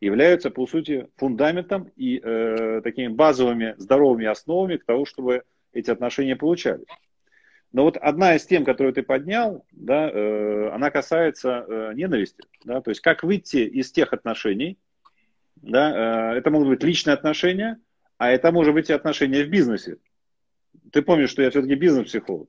являются, по сути, фундаментом и э, такими базовыми здоровыми основами к тому, чтобы эти отношения получались. Но вот одна из тем, которую ты поднял, да, э, она касается э, ненависти. Да, то есть как выйти из тех отношений, да, э, это могут быть личные отношения, а это может быть и отношения в бизнесе. Ты помнишь, что я все-таки бизнес-психолог.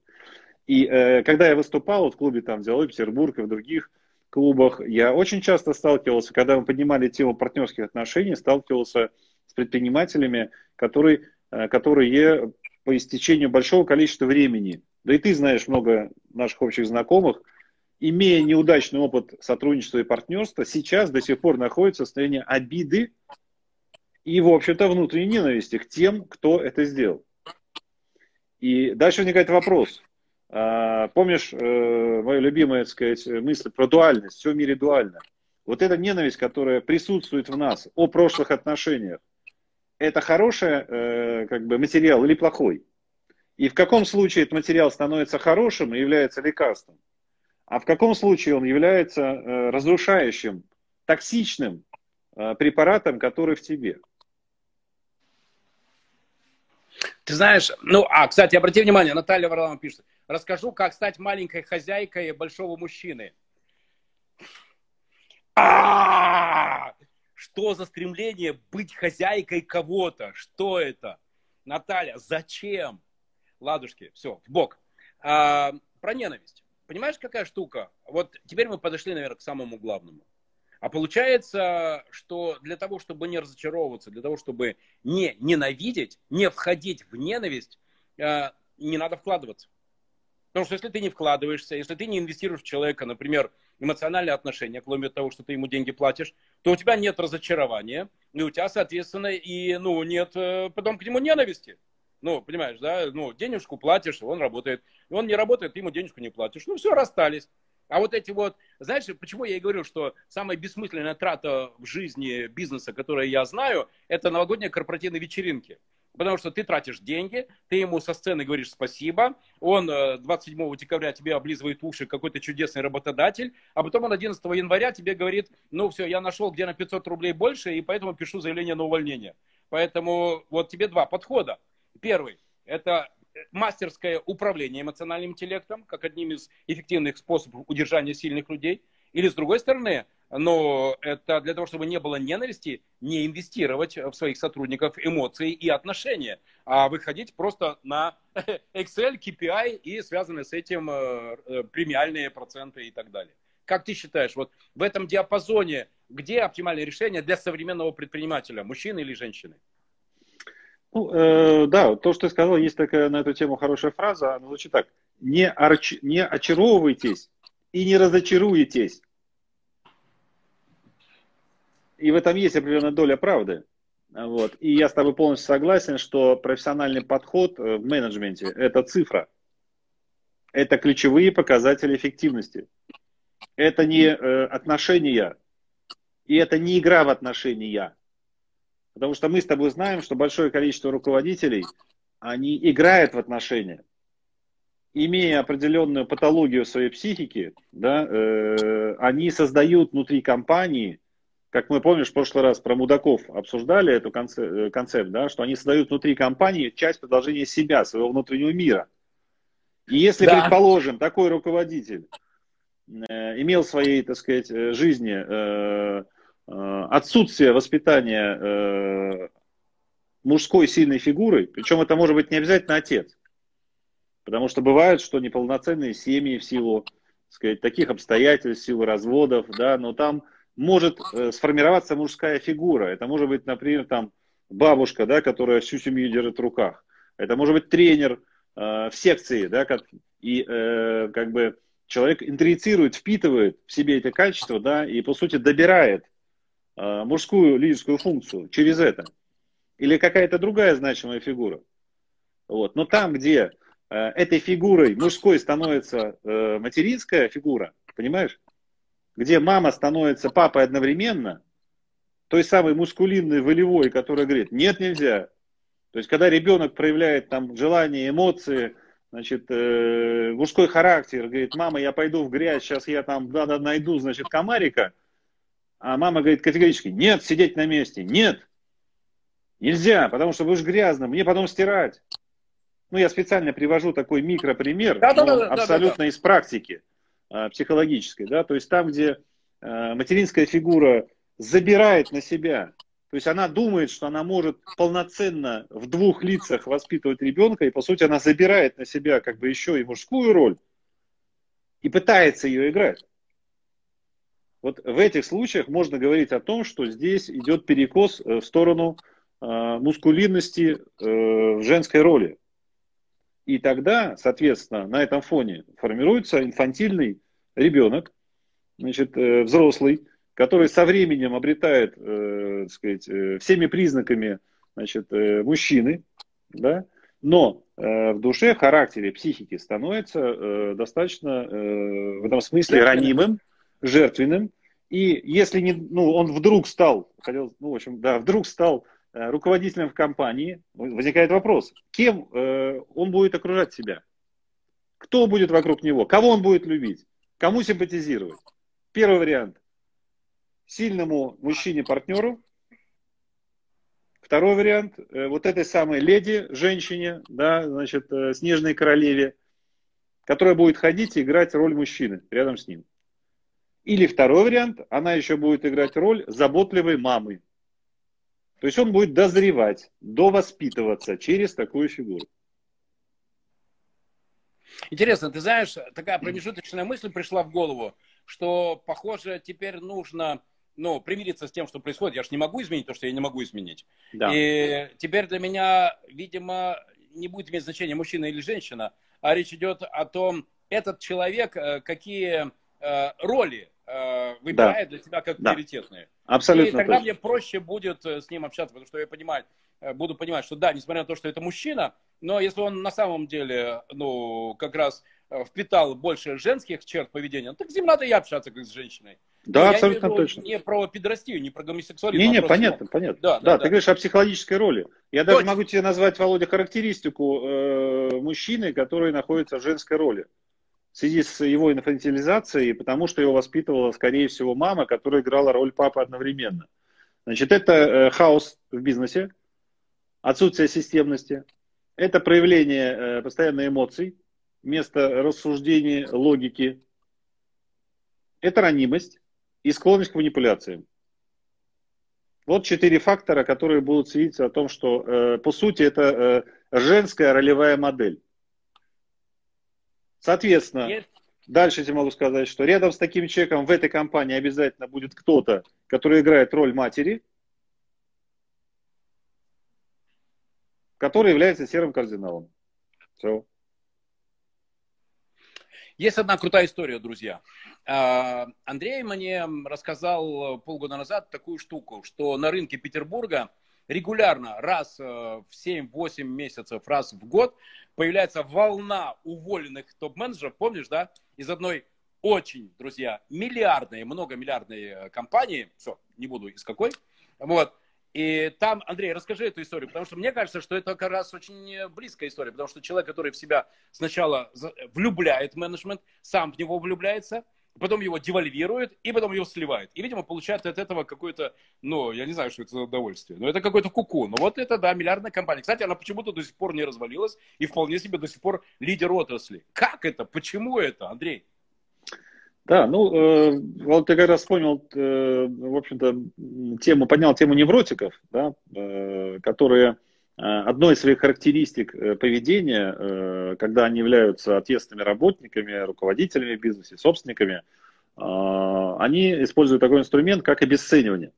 И э, когда я выступал вот в клубе там «Диалог Петербург» и в других клубах, я очень часто сталкивался, когда мы поднимали тему партнерских отношений, сталкивался с предпринимателями, которые, э, которые по истечению большого количества времени да и ты знаешь много наших общих знакомых, имея неудачный опыт сотрудничества и партнерства, сейчас до сих пор находятся в состоянии обиды и, в общем-то, внутренней ненависти к тем, кто это сделал. И дальше возникает вопрос. А, помнишь э, мою любимую, так сказать, мысль про дуальность? Все в мире дуально. Вот эта ненависть, которая присутствует в нас о прошлых отношениях, это хороший э, как бы, материал или плохой? И в каком случае этот материал становится хорошим и является лекарством, а в каком случае он является э, разрушающим, токсичным препаратом, который в тебе. Ты знаешь, ну, а, кстати, обрати внимание, Наталья Варламова пишет, расскажу, как стать маленькой хозяйкой большого мужчины. Что за стремление быть хозяйкой кого-то? Что это? Наталья, зачем? ладушки, все, в бок. А, про ненависть. Понимаешь, какая штука? Вот теперь мы подошли, наверное, к самому главному. А получается, что для того, чтобы не разочаровываться, для того, чтобы не ненавидеть, не входить в ненависть, не надо вкладываться. Потому что если ты не вкладываешься, если ты не инвестируешь в человека, например, эмоциональные отношения, кроме того, что ты ему деньги платишь, то у тебя нет разочарования, и у тебя, соответственно, и ну, нет э, потом к нему ненависти. Ну, понимаешь, да, ну, денежку платишь, он работает. Он не работает, ты ему денежку не платишь. Ну, все, расстались. А вот эти вот, знаешь, почему я и говорю, что самая бессмысленная трата в жизни бизнеса, которую я знаю, это новогодние корпоративные вечеринки. Потому что ты тратишь деньги, ты ему со сцены говоришь спасибо, он 27 э, декабря тебе облизывает уши какой-то чудесный работодатель, а потом он 11 января тебе говорит, ну все, я нашел где на 500 рублей больше, и поэтому пишу заявление на увольнение. Поэтому вот тебе два подхода. Первый – это мастерское управление эмоциональным интеллектом, как одним из эффективных способов удержания сильных людей. Или с другой стороны, но это для того, чтобы не было ненависти, не инвестировать в своих сотрудников эмоции и отношения, а выходить просто на Excel, KPI и связанные с этим э, э, премиальные проценты и так далее. Как ты считаешь, вот в этом диапазоне, где оптимальное решение для современного предпринимателя, мужчины или женщины? Ну, э, да, то, что ты сказал, есть такая на эту тему хорошая фраза, она звучит так. Не, арч... не очаровывайтесь и не разочаруетесь. И в этом есть определенная доля правды. Вот. И я с тобой полностью согласен, что профессиональный подход в менеджменте – это цифра. Это ключевые показатели эффективности. Это не э, отношения, и это не игра в отношения. Потому что мы с тобой знаем, что большое количество руководителей, они играют в отношения. Имея определенную патологию своей психике, да, э, они создают внутри компании, как мы помнишь, в прошлый раз про мудаков обсуждали эту концепт, э, концепт да, что они создают внутри компании часть продолжения себя, своего внутреннего мира. И если, да. предположим, такой руководитель э, имел в своей, так сказать, э, жизни э, отсутствие воспитания мужской сильной фигурой, причем это может быть не обязательно отец, потому что бывает, что неполноценные семьи в силу так сказать, таких обстоятельств, в силу разводов, да, но там может сформироваться мужская фигура. Это может быть, например, там бабушка, да, которая всю семью держит в руках. Это может быть тренер, Э, в секции, да, как, и э, как бы человек интроицирует, впитывает в себе эти качества, да, и по сути добирает э, мужскую лидерскую функцию через это. Или какая-то другая значимая фигура. Вот. Но там, где э, этой фигурой мужской становится э, материнская фигура, понимаешь? Где мама становится папой одновременно, той самой мускулинной, волевой, которая говорит, нет, нельзя, то есть, когда ребенок проявляет там желание, эмоции, значит, э, мужской характер, говорит, мама, я пойду в грязь, сейчас я там да, найду, значит, комарика, а мама говорит категорически, нет, сидеть на месте, нет, нельзя, потому что будешь грязным, мне потом стирать. Ну, я специально привожу такой микропример, да, да, да, абсолютно да, да, да. из практики психологической, да, то есть там, где э, материнская фигура забирает на себя то есть она думает, что она может полноценно в двух лицах воспитывать ребенка, и по сути она забирает на себя как бы еще и мужскую роль и пытается ее играть. Вот в этих случаях можно говорить о том, что здесь идет перекос э, в сторону э, мускулинности э, в женской роли. И тогда, соответственно, на этом фоне формируется инфантильный ребенок, значит, э, взрослый, который со временем обретает, э, так сказать, э, всеми признаками значит, э, мужчины, да, но э, в душе, характере, психике становится э, достаточно э, в этом смысле ранимым, жертвенным. И если не, ну, он вдруг стал, хотел, ну, в общем, да, вдруг стал руководителем в компании, возникает вопрос, кем э, он будет окружать себя? Кто будет вокруг него? Кого он будет любить? Кому симпатизировать? Первый вариант сильному мужчине-партнеру. Второй вариант, э, вот этой самой леди, женщине, да, значит, э, снежной королеве, которая будет ходить и играть роль мужчины рядом с ним. Или второй вариант, она еще будет играть роль заботливой мамы. То есть он будет дозревать, довоспитываться через такую фигуру. Интересно, ты знаешь, такая промежуточная мысль пришла в голову, что, похоже, теперь нужно ну, примириться с тем, что происходит. Я же не могу изменить то, что я не могу изменить. Да. И теперь для меня, видимо, не будет иметь значения, мужчина или женщина, а речь идет о том, этот человек э, какие э, роли выбирает да. для себя как да. приоритетные. Абсолютно. И тогда точно. мне проще будет с ним общаться, потому что я понимаю, буду понимать, что да, несмотря на то, что это мужчина, но если он на самом деле, ну, как раз впитал больше женских черт поведения, так с ним надо и общаться как с женщиной. Да, я абсолютно точно. Не про педерастию, не про гомосексуализм. Не, не, а понятно, ну, понятно. Да, да, да, да, ты говоришь о психологической роли. Я даже могу тебе назвать, Володя, характеристику э, мужчины, который находится в женской роли. В связи с его инфантилизацией, потому что его воспитывала, скорее всего, мама, которая играла роль папы одновременно. Значит, это э, хаос в бизнесе, отсутствие системности, это проявление э, постоянной эмоций, вместо рассуждений, логики, это ранимость, и склонность к манипуляциям. Вот четыре фактора, которые будут свидетельствовать о том, что э, по сути это э, женская ролевая модель. Соответственно, Нет. дальше я могу сказать, что рядом с таким человеком в этой компании обязательно будет кто-то, который играет роль матери, который является серым кардиналом. Все. Есть одна крутая история, друзья. А, Андрей мне рассказал полгода назад такую штуку, что на рынке Петербурга регулярно, раз в 7-8 месяцев, раз в год появляется волна уволенных топ-менеджеров, помнишь, да, из одной очень, друзья, миллиардной, многомиллиардной э, компании, все, не буду из какой, вот, и там, Андрей, расскажи эту историю, потому что мне кажется, что это как раз очень близкая история, потому что человек, который в себя сначала влюбляет менеджмент, сам в него влюбляется, потом его девальвирует, и потом его сливает. И, видимо, получает от этого какое-то, ну, я не знаю, что это за удовольствие, но это какой-то куку. Но вот это, да, миллиардная компания. Кстати, она почему-то до сих пор не развалилась и вполне себе до сих пор лидер отрасли. Как это? Почему это, Андрей? Да, ну, э, вот ты как раз вспомнил, э, в общем-то, тему, поднял тему невротиков, да, э, которые одной из своих характеристик э, поведения, э, когда они являются ответственными работниками, руководителями бизнеса, собственниками, они используют такой инструмент, как обесценивание.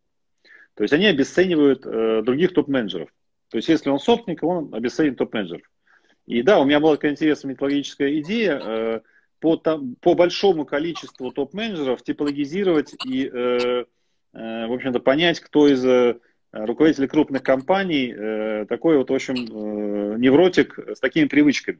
То есть они обесценивают других топ-менеджеров. То есть если он собственник, он обесценит топ-менеджеров. И да, у меня была такая интересная методологическая идея по, там, по большому количеству топ-менеджеров типологизировать и, э, э, в общем-то, понять, кто из э, руководителей крупных компаний э, такой вот, в общем, э, невротик с такими привычками.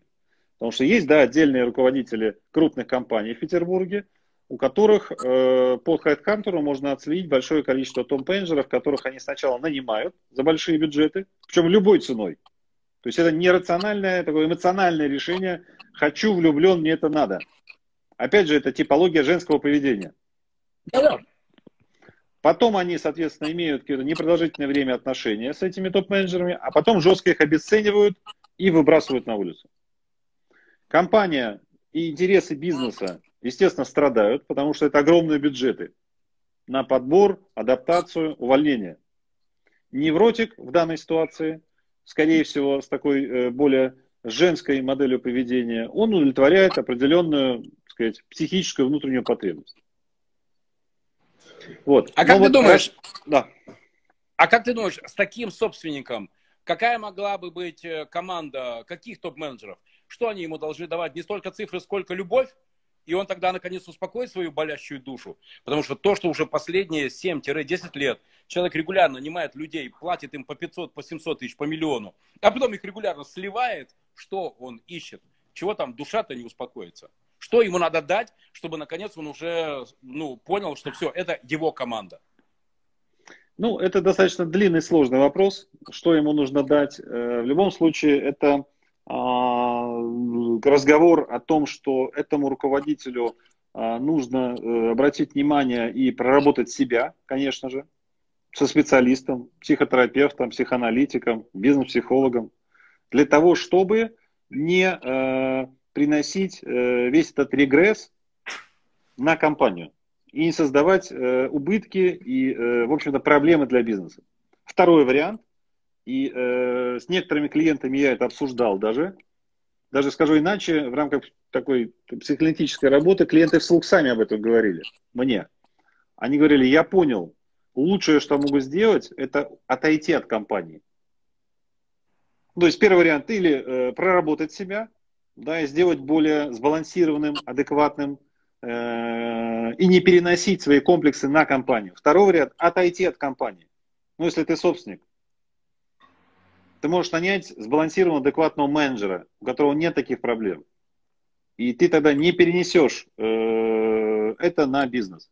Потому что есть, да, отдельные руководители крупных компаний в Петербурге, у которых э, по HeadHunter можно отследить большое количество топ-менеджеров, которых они сначала нанимают за большие бюджеты, причем любой ценой. То есть это нерациональное, такое эмоциональное решение. Хочу, влюблен, мне это надо. Опять же, это типология женского поведения. Потом они, соответственно, имеют непродолжительное время отношения с этими топ-менеджерами, а потом жестко их обесценивают и выбрасывают на улицу. Компания и интересы бизнеса, естественно, страдают, потому что это огромные бюджеты на подбор, адаптацию, увольнение. Невротик в данной ситуации скорее всего, с такой э, более женской моделью поведения, он удовлетворяет определенную, так сказать, психическую внутреннюю потребность. Вот. А Но как вот, ты думаешь, да. а как ты думаешь, с таким собственником, какая могла бы быть э, команда, каких топ-менеджеров? Что они ему должны давать? Не столько цифры, сколько любовь? и он тогда наконец успокоит свою болящую душу. Потому что то, что уже последние 7-10 лет человек регулярно нанимает людей, платит им по 500, по 700 тысяч, по миллиону, а потом их регулярно сливает, что он ищет? Чего там душа-то не успокоится? Что ему надо дать, чтобы наконец он уже ну, понял, что все, это его команда? Ну, это достаточно длинный, сложный вопрос. Что ему нужно дать? Э, в любом случае, это а, разговор о том, что этому руководителю а, нужно э, обратить внимание и проработать себя, конечно же, со специалистом, психотерапевтом, психоаналитиком, бизнес-психологом, для того, чтобы не э, приносить э, весь этот регресс на компанию и не создавать э, убытки и, э, в общем-то, проблемы для бизнеса. Второй вариант и с некоторыми клиентами я это обсуждал даже. Даже скажу иначе, в рамках такой психоаналитической работы клиенты вслух сами об этом говорили. Мне. Они говорили, я понял, лучшее, что могу сделать, это отойти от компании. То есть первый вариант, или э, проработать себя, да, и сделать более сбалансированным, адекватным, э, и не переносить свои комплексы на компанию. Второй вариант, отойти от компании. Ну, если ты собственник ты можешь нанять сбалансированного, адекватного менеджера, у которого нет таких проблем. И ты тогда не перенесешь э, это на бизнес.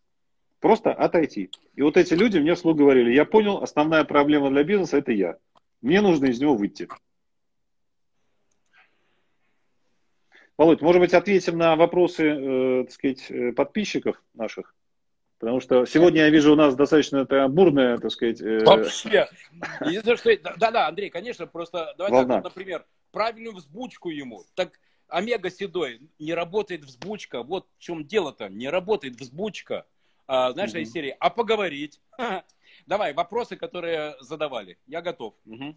Просто отойти. И вот эти люди мне вслух говорили, я понял, основная проблема для бизнеса это я. Мне нужно из него выйти. Володь, может быть, ответим на вопросы э, так сказать, э, подписчиков наших? Потому что сегодня я вижу у нас достаточно это бурная, так сказать... Э... Вообще. Да-да, Андрей, конечно, просто давай Волна. так, вот, например, правильную взбучку ему. Так Омега Седой, не работает взбучка. Вот в чем дело-то, не работает взбучка. А, знаешь, угу. из серии «А поговорить?» Давай, вопросы, которые задавали. Я готов. Угу.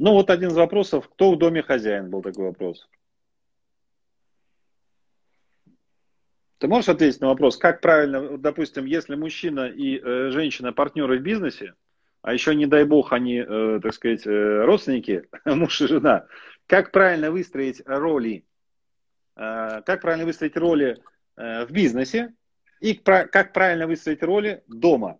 Ну, вот один из вопросов. Кто в доме хозяин? Был такой вопрос. Ты можешь ответить на вопрос, как правильно, допустим, если мужчина и э, женщина партнеры в бизнесе, а еще, не дай бог, они, э, так сказать, э, родственники, муж и жена, как правильно выстроить роли, э, как правильно выстроить роли э, в бизнесе и как правильно выстроить роли дома.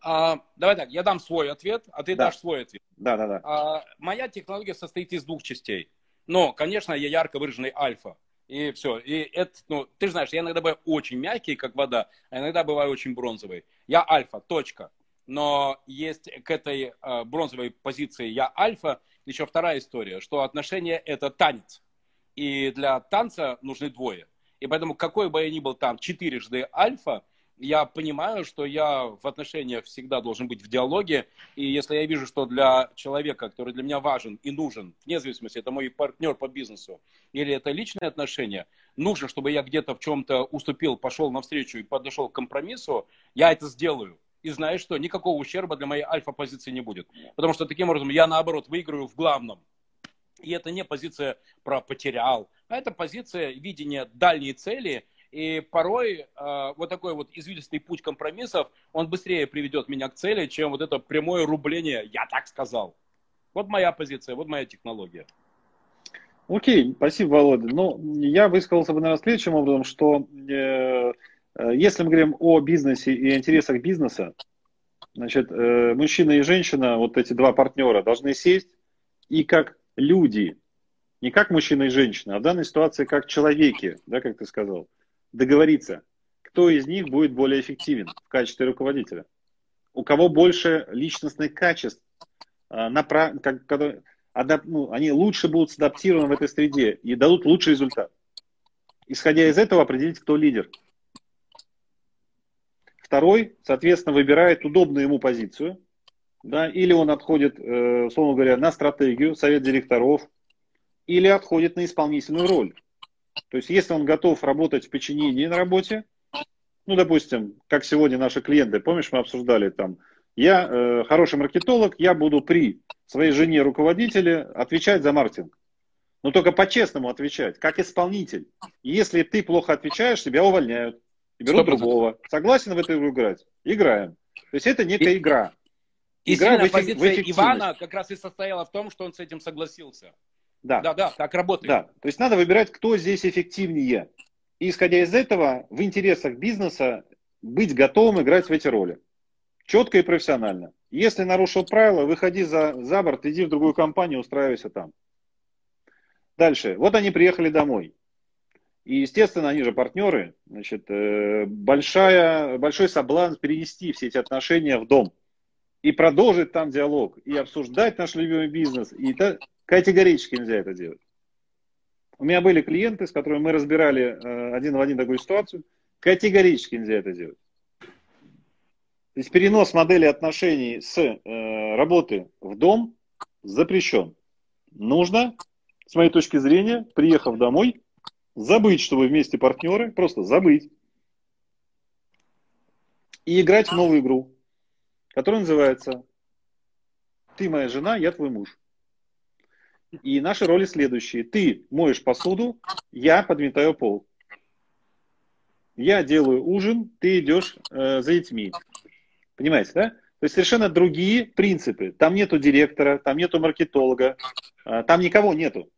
А, давай так, я дам свой ответ, а ты да. дашь свой ответ. Да, да, да. А, моя технология состоит из двух частей. Но, конечно, я ярко выраженный альфа. И все. И это, ну, ты знаешь, я иногда бываю очень мягкий, как вода, а иногда бываю очень бронзовый. Я альфа, точка. Но есть к этой э, бронзовой позиции я альфа еще вторая история, что отношения это танец. И для танца нужны двое. И поэтому какой бы я ни был там четырежды альфа, я понимаю, что я в отношениях всегда должен быть в диалоге, и если я вижу, что для человека, который для меня важен и нужен, вне зависимости, это мой партнер по бизнесу, или это личные отношения, нужно, чтобы я где-то в чем-то уступил, пошел навстречу и подошел к компромиссу, я это сделаю. И знаю, что никакого ущерба для моей альфа-позиции не будет. Потому что таким образом я, наоборот, выиграю в главном. И это не позиция про потерял, а это позиция видения дальней цели – и порой э, вот такой вот извилистый путь компромиссов, он быстрее приведет меня к цели, чем вот это прямое рубление «я так сказал». Вот моя позиция, вот моя технология. Окей, спасибо, Володя. Ну, я высказался бы, наверное, следующим образом, что э, э, если мы говорим о бизнесе и интересах бизнеса, значит, э, мужчина и женщина, вот эти два партнера, должны сесть и как люди, не как мужчина и женщина, а в данной ситуации как человеки, да, как ты сказал, договориться, кто из них будет более эффективен в качестве руководителя. У кого больше личностных качеств, а, направ... как, ну, они лучше будут адаптированы в этой среде и дадут лучший результат. Исходя из этого определить, кто лидер. Второй, соответственно, выбирает удобную ему позицию, да, или он отходит, э, условно говоря, на стратегию, совет директоров, или отходит на исполнительную роль. То есть, если он готов работать в подчинении на работе, ну, допустим, как сегодня наши клиенты, помнишь, мы обсуждали там, я э, хороший маркетолог, я буду при своей жене руководителе отвечать за маркетинг. Но только по-честному отвечать, как исполнитель. И если ты плохо отвечаешь, тебя увольняют. И берут 100%. другого. Согласен в эту игру играть? Играем. То есть это некая и, игра. И игра в, позиция в Ивана как раз и состояла в том, что он с этим согласился. Да. Да, да, так работает. Да. То есть надо выбирать, кто здесь эффективнее. И исходя из этого, в интересах бизнеса быть готовым играть в эти роли. Четко и профессионально. Если нарушил правила, выходи за, за борт, иди в другую компанию, устраивайся там. Дальше. Вот они приехали домой. И, естественно, они же партнеры. Значит, э, большая, большой соблазн перенести все эти отношения в дом. И продолжить там диалог. И обсуждать наш любимый бизнес. И Категорически нельзя это делать. У меня были клиенты, с которыми мы разбирали э, один в один такую ситуацию. Категорически нельзя это делать. То есть перенос модели отношений с э, работы в дом запрещен. Нужно, с моей точки зрения, приехав домой, забыть, что вы вместе партнеры, просто забыть. И играть в новую игру, которая называется «Ты моя жена, я твой муж». И наши роли следующие. Ты моешь посуду, я подметаю пол. Я делаю ужин, ты идешь э, за детьми. Понимаете, да? То есть совершенно другие принципы. Там нету директора, там нету маркетолога, э, там никого нету.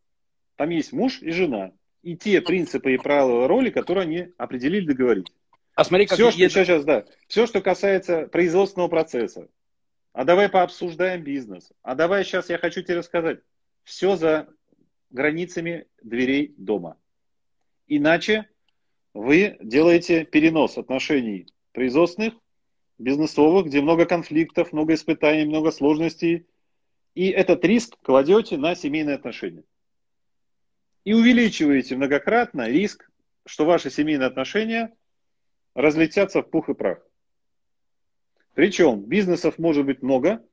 Там есть муж и жена. И те принципы и правила роли, которые они определили, договорились. А смотри, как все, что, сейчас, сейчас, да. Все, что касается производственного процесса. А давай пообсуждаем бизнес. А давай сейчас я хочу тебе рассказать. Все за границами дверей дома. Иначе вы делаете перенос отношений производственных, бизнесовых, где много конфликтов, много испытаний, много сложностей. И этот риск кладете на семейные отношения. И увеличиваете многократно риск, что ваши семейные отношения разлетятся в пух и прах. Причем бизнесов может быть много,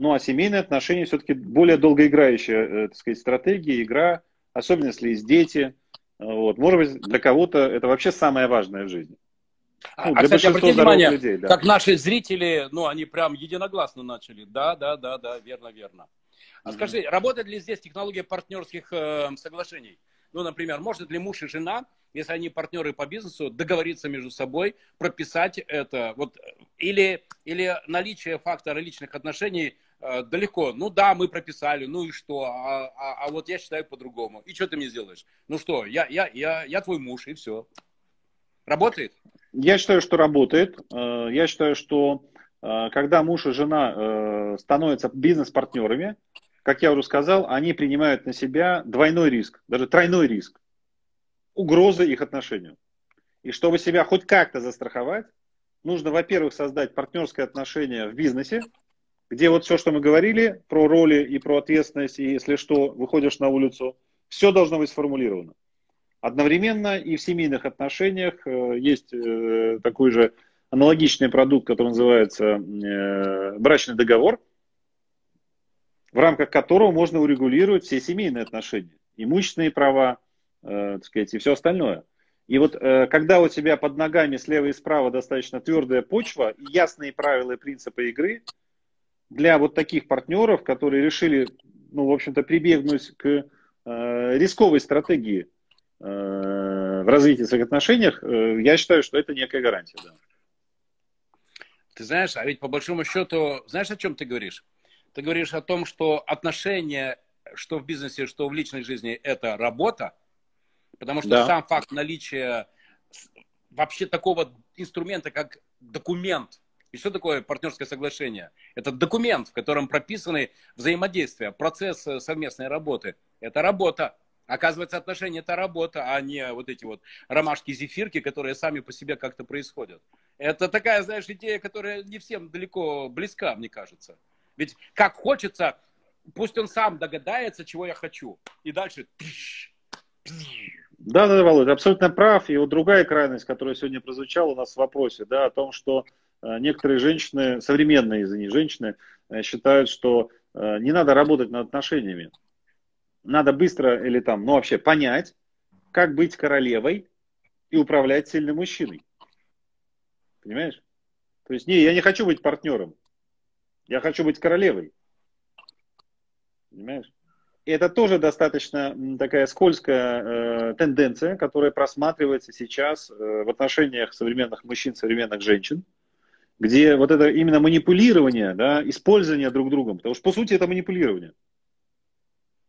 ну а семейные отношения все-таки более долгоиграющая, э, так сказать, стратегия, игра, особенно если есть дети. Вот. Может быть, для кого-то это вообще самое важное в жизни. А, ну, а, кстати, обратите внимание, людей, да. как наши зрители, ну, они прям единогласно начали. Да, да, да, да, верно, верно. А скажи, работает ли здесь технология партнерских э, соглашений? Ну, например, может ли муж и жена, если они партнеры по бизнесу, договориться между собой, прописать это? Вот, или, или наличие фактора личных отношений э, далеко. Ну да, мы прописали, ну и что? А, а, а вот я считаю по-другому. И что ты мне сделаешь? Ну что, я, я, я, я твой муж, и все. Работает? Я считаю, что работает. Э, я считаю, что э, когда муж и жена э, становятся бизнес-партнерами, как я уже сказал, они принимают на себя двойной риск, даже тройной риск, угрозы их отношениям. И чтобы себя хоть как-то застраховать, нужно, во-первых, создать партнерское отношение в бизнесе, где вот все, что мы говорили про роли и про ответственность, и если что, выходишь на улицу, все должно быть сформулировано. Одновременно и в семейных отношениях э, есть э, такой же аналогичный продукт, который называется э, брачный договор, в рамках которого можно урегулировать все семейные отношения, имущественные права, так сказать, и все остальное. И вот когда у тебя под ногами слева и справа достаточно твердая почва, ясные правила и принципы игры, для вот таких партнеров, которые решили, ну, в общем-то, прибегнуть к рисковой стратегии – Э, в развитии своих отношениях, э, я считаю, что это некая гарантия. Да. Ты знаешь, а ведь по большому счету, знаешь, о чем ты говоришь? Ты говоришь о том, что отношения, что в бизнесе, что в личной жизни, это работа, потому что да. сам факт наличия вообще такого инструмента, как документ, и что такое партнерское соглашение? Это документ, в котором прописаны взаимодействия, процесс совместной работы. Это работа. Оказывается, отношения это работа, а не вот эти вот ромашки-зефирки, которые сами по себе как-то происходят. Это такая, знаешь, идея, которая не всем далеко близка, мне кажется. Ведь как хочется, пусть он сам догадается, чего я хочу. И дальше... Да, да, Володя, абсолютно прав. И вот другая крайность, которая сегодня прозвучала у нас в вопросе, да, о том, что некоторые женщины, современные, извини, женщины, э, считают, что э, не надо работать над отношениями надо быстро или там, ну вообще понять, как быть королевой и управлять сильным мужчиной. Понимаешь? То есть, не, я не хочу быть партнером. Я хочу быть королевой. Понимаешь? И это тоже достаточно такая скользкая э, тенденция, которая просматривается сейчас э, в отношениях современных мужчин, современных женщин, где вот это именно манипулирование, да, использование друг другом, потому что по сути это манипулирование.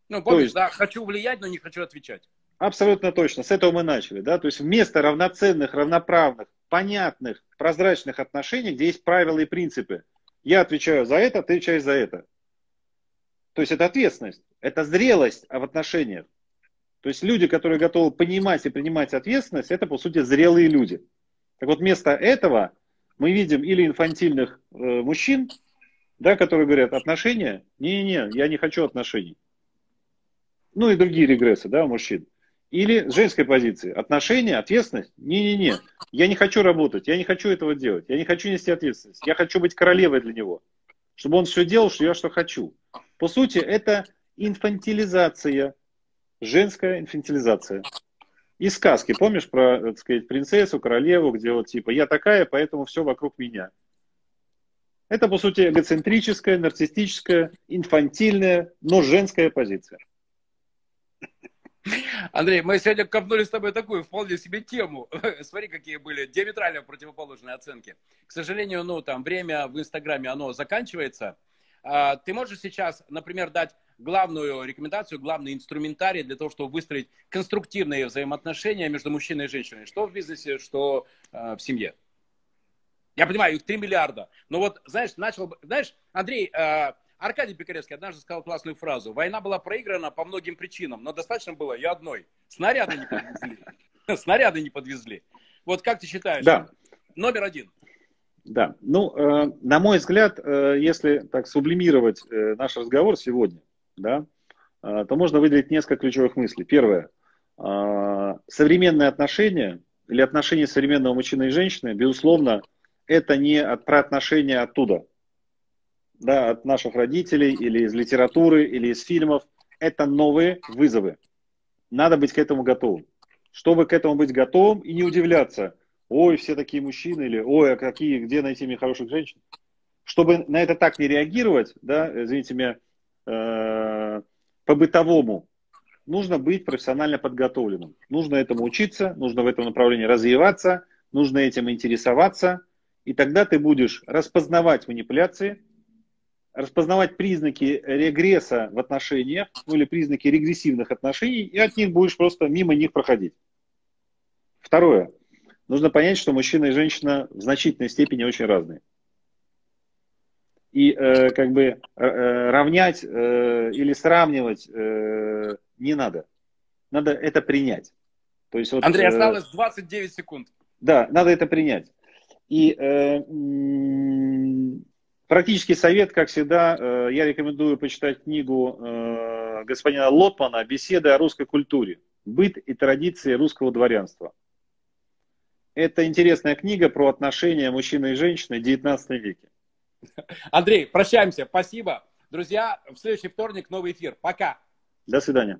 Ну, помнишь, есть, да, хочу влиять, но не хочу отвечать. Абсолютно точно. С этого мы начали. Да? То есть вместо равноценных, равноправных, понятных, прозрачных отношений, где есть правила и принципы. Я отвечаю за это, ты отвечаешь за это. То есть это ответственность, это зрелость в отношениях. То есть люди, которые готовы понимать и принимать ответственность, это по сути зрелые люди. Так вот вместо этого мы видим или инфантильных э, мужчин, да, которые говорят, отношения? Не-не-не, я не хочу отношений ну и другие регрессы, да, у мужчин. Или с женской позиции. Отношения, ответственность? Не-не-не. Я не хочу работать, я не хочу этого делать, я не хочу нести ответственность. Я хочу быть королевой для него. Чтобы он все делал, что я что хочу. По сути, это инфантилизация. Женская инфантилизация. Из сказки, помнишь про, так сказать, принцессу, королеву, где вот типа я такая, поэтому все вокруг меня. Это, по сути, эгоцентрическая, нарциссическая, инфантильная, но женская позиция. Андрей, мы сегодня копнули с тобой такую вполне себе тему. Смотри, какие были диаметрально противоположные оценки. К сожалению, ну, там, время в Инстаграме, оно заканчивается. А, ты можешь сейчас, например, дать главную рекомендацию, главный инструментарий для того, чтобы выстроить конструктивные взаимоотношения между мужчиной и женщиной, что в бизнесе, что э, в семье. Я понимаю, их 3 миллиарда. Но вот, знаешь, начал, знаешь, Андрей, э, Аркадий Пикаревский однажды сказал классную фразу. Война была проиграна по многим причинам, но достаточно было и одной. Снаряды не подвезли. Снаряды не подвезли. Вот как ты считаешь? Да. Номер один. Да, ну, э, на мой взгляд, э, если так сублимировать э, наш разговор сегодня, да, э, то можно выделить несколько ключевых мыслей. Первое. Э, современные отношения или отношения современного мужчины и женщины, безусловно, это не про отношения оттуда – да, от наших родителей или из литературы, или из фильмов. Это новые вызовы. Надо быть к этому готовым. Чтобы к этому быть готовым и не удивляться, ой, все такие мужчины, или ой, а какие, где найти мне хороших женщин. Чтобы на это так не реагировать, да, извините меня, э, по-бытовому, нужно быть профессионально подготовленным. Нужно этому учиться, нужно в этом направлении развиваться, нужно этим интересоваться, и тогда ты будешь распознавать манипуляции, распознавать признаки регресса в отношениях, ну или признаки регрессивных отношений, и от них будешь просто мимо них проходить. Второе. Нужно понять, что мужчина и женщина в значительной степени очень разные. И э, как бы э, э равнять э, или сравнивать э, не надо. Надо это принять. То есть, вот, Андрей, э, осталось 29 секунд. Да, надо это принять. И э, практический совет, как всегда, э, я рекомендую почитать книгу э, господина Лотмана «Беседы о русской культуре. Быт и традиции русского дворянства». Это интересная книга про отношения мужчины и женщины в 19 веке. Андрей, прощаемся. Спасибо. Друзья, в следующий вторник новый эфир. Пока. До свидания.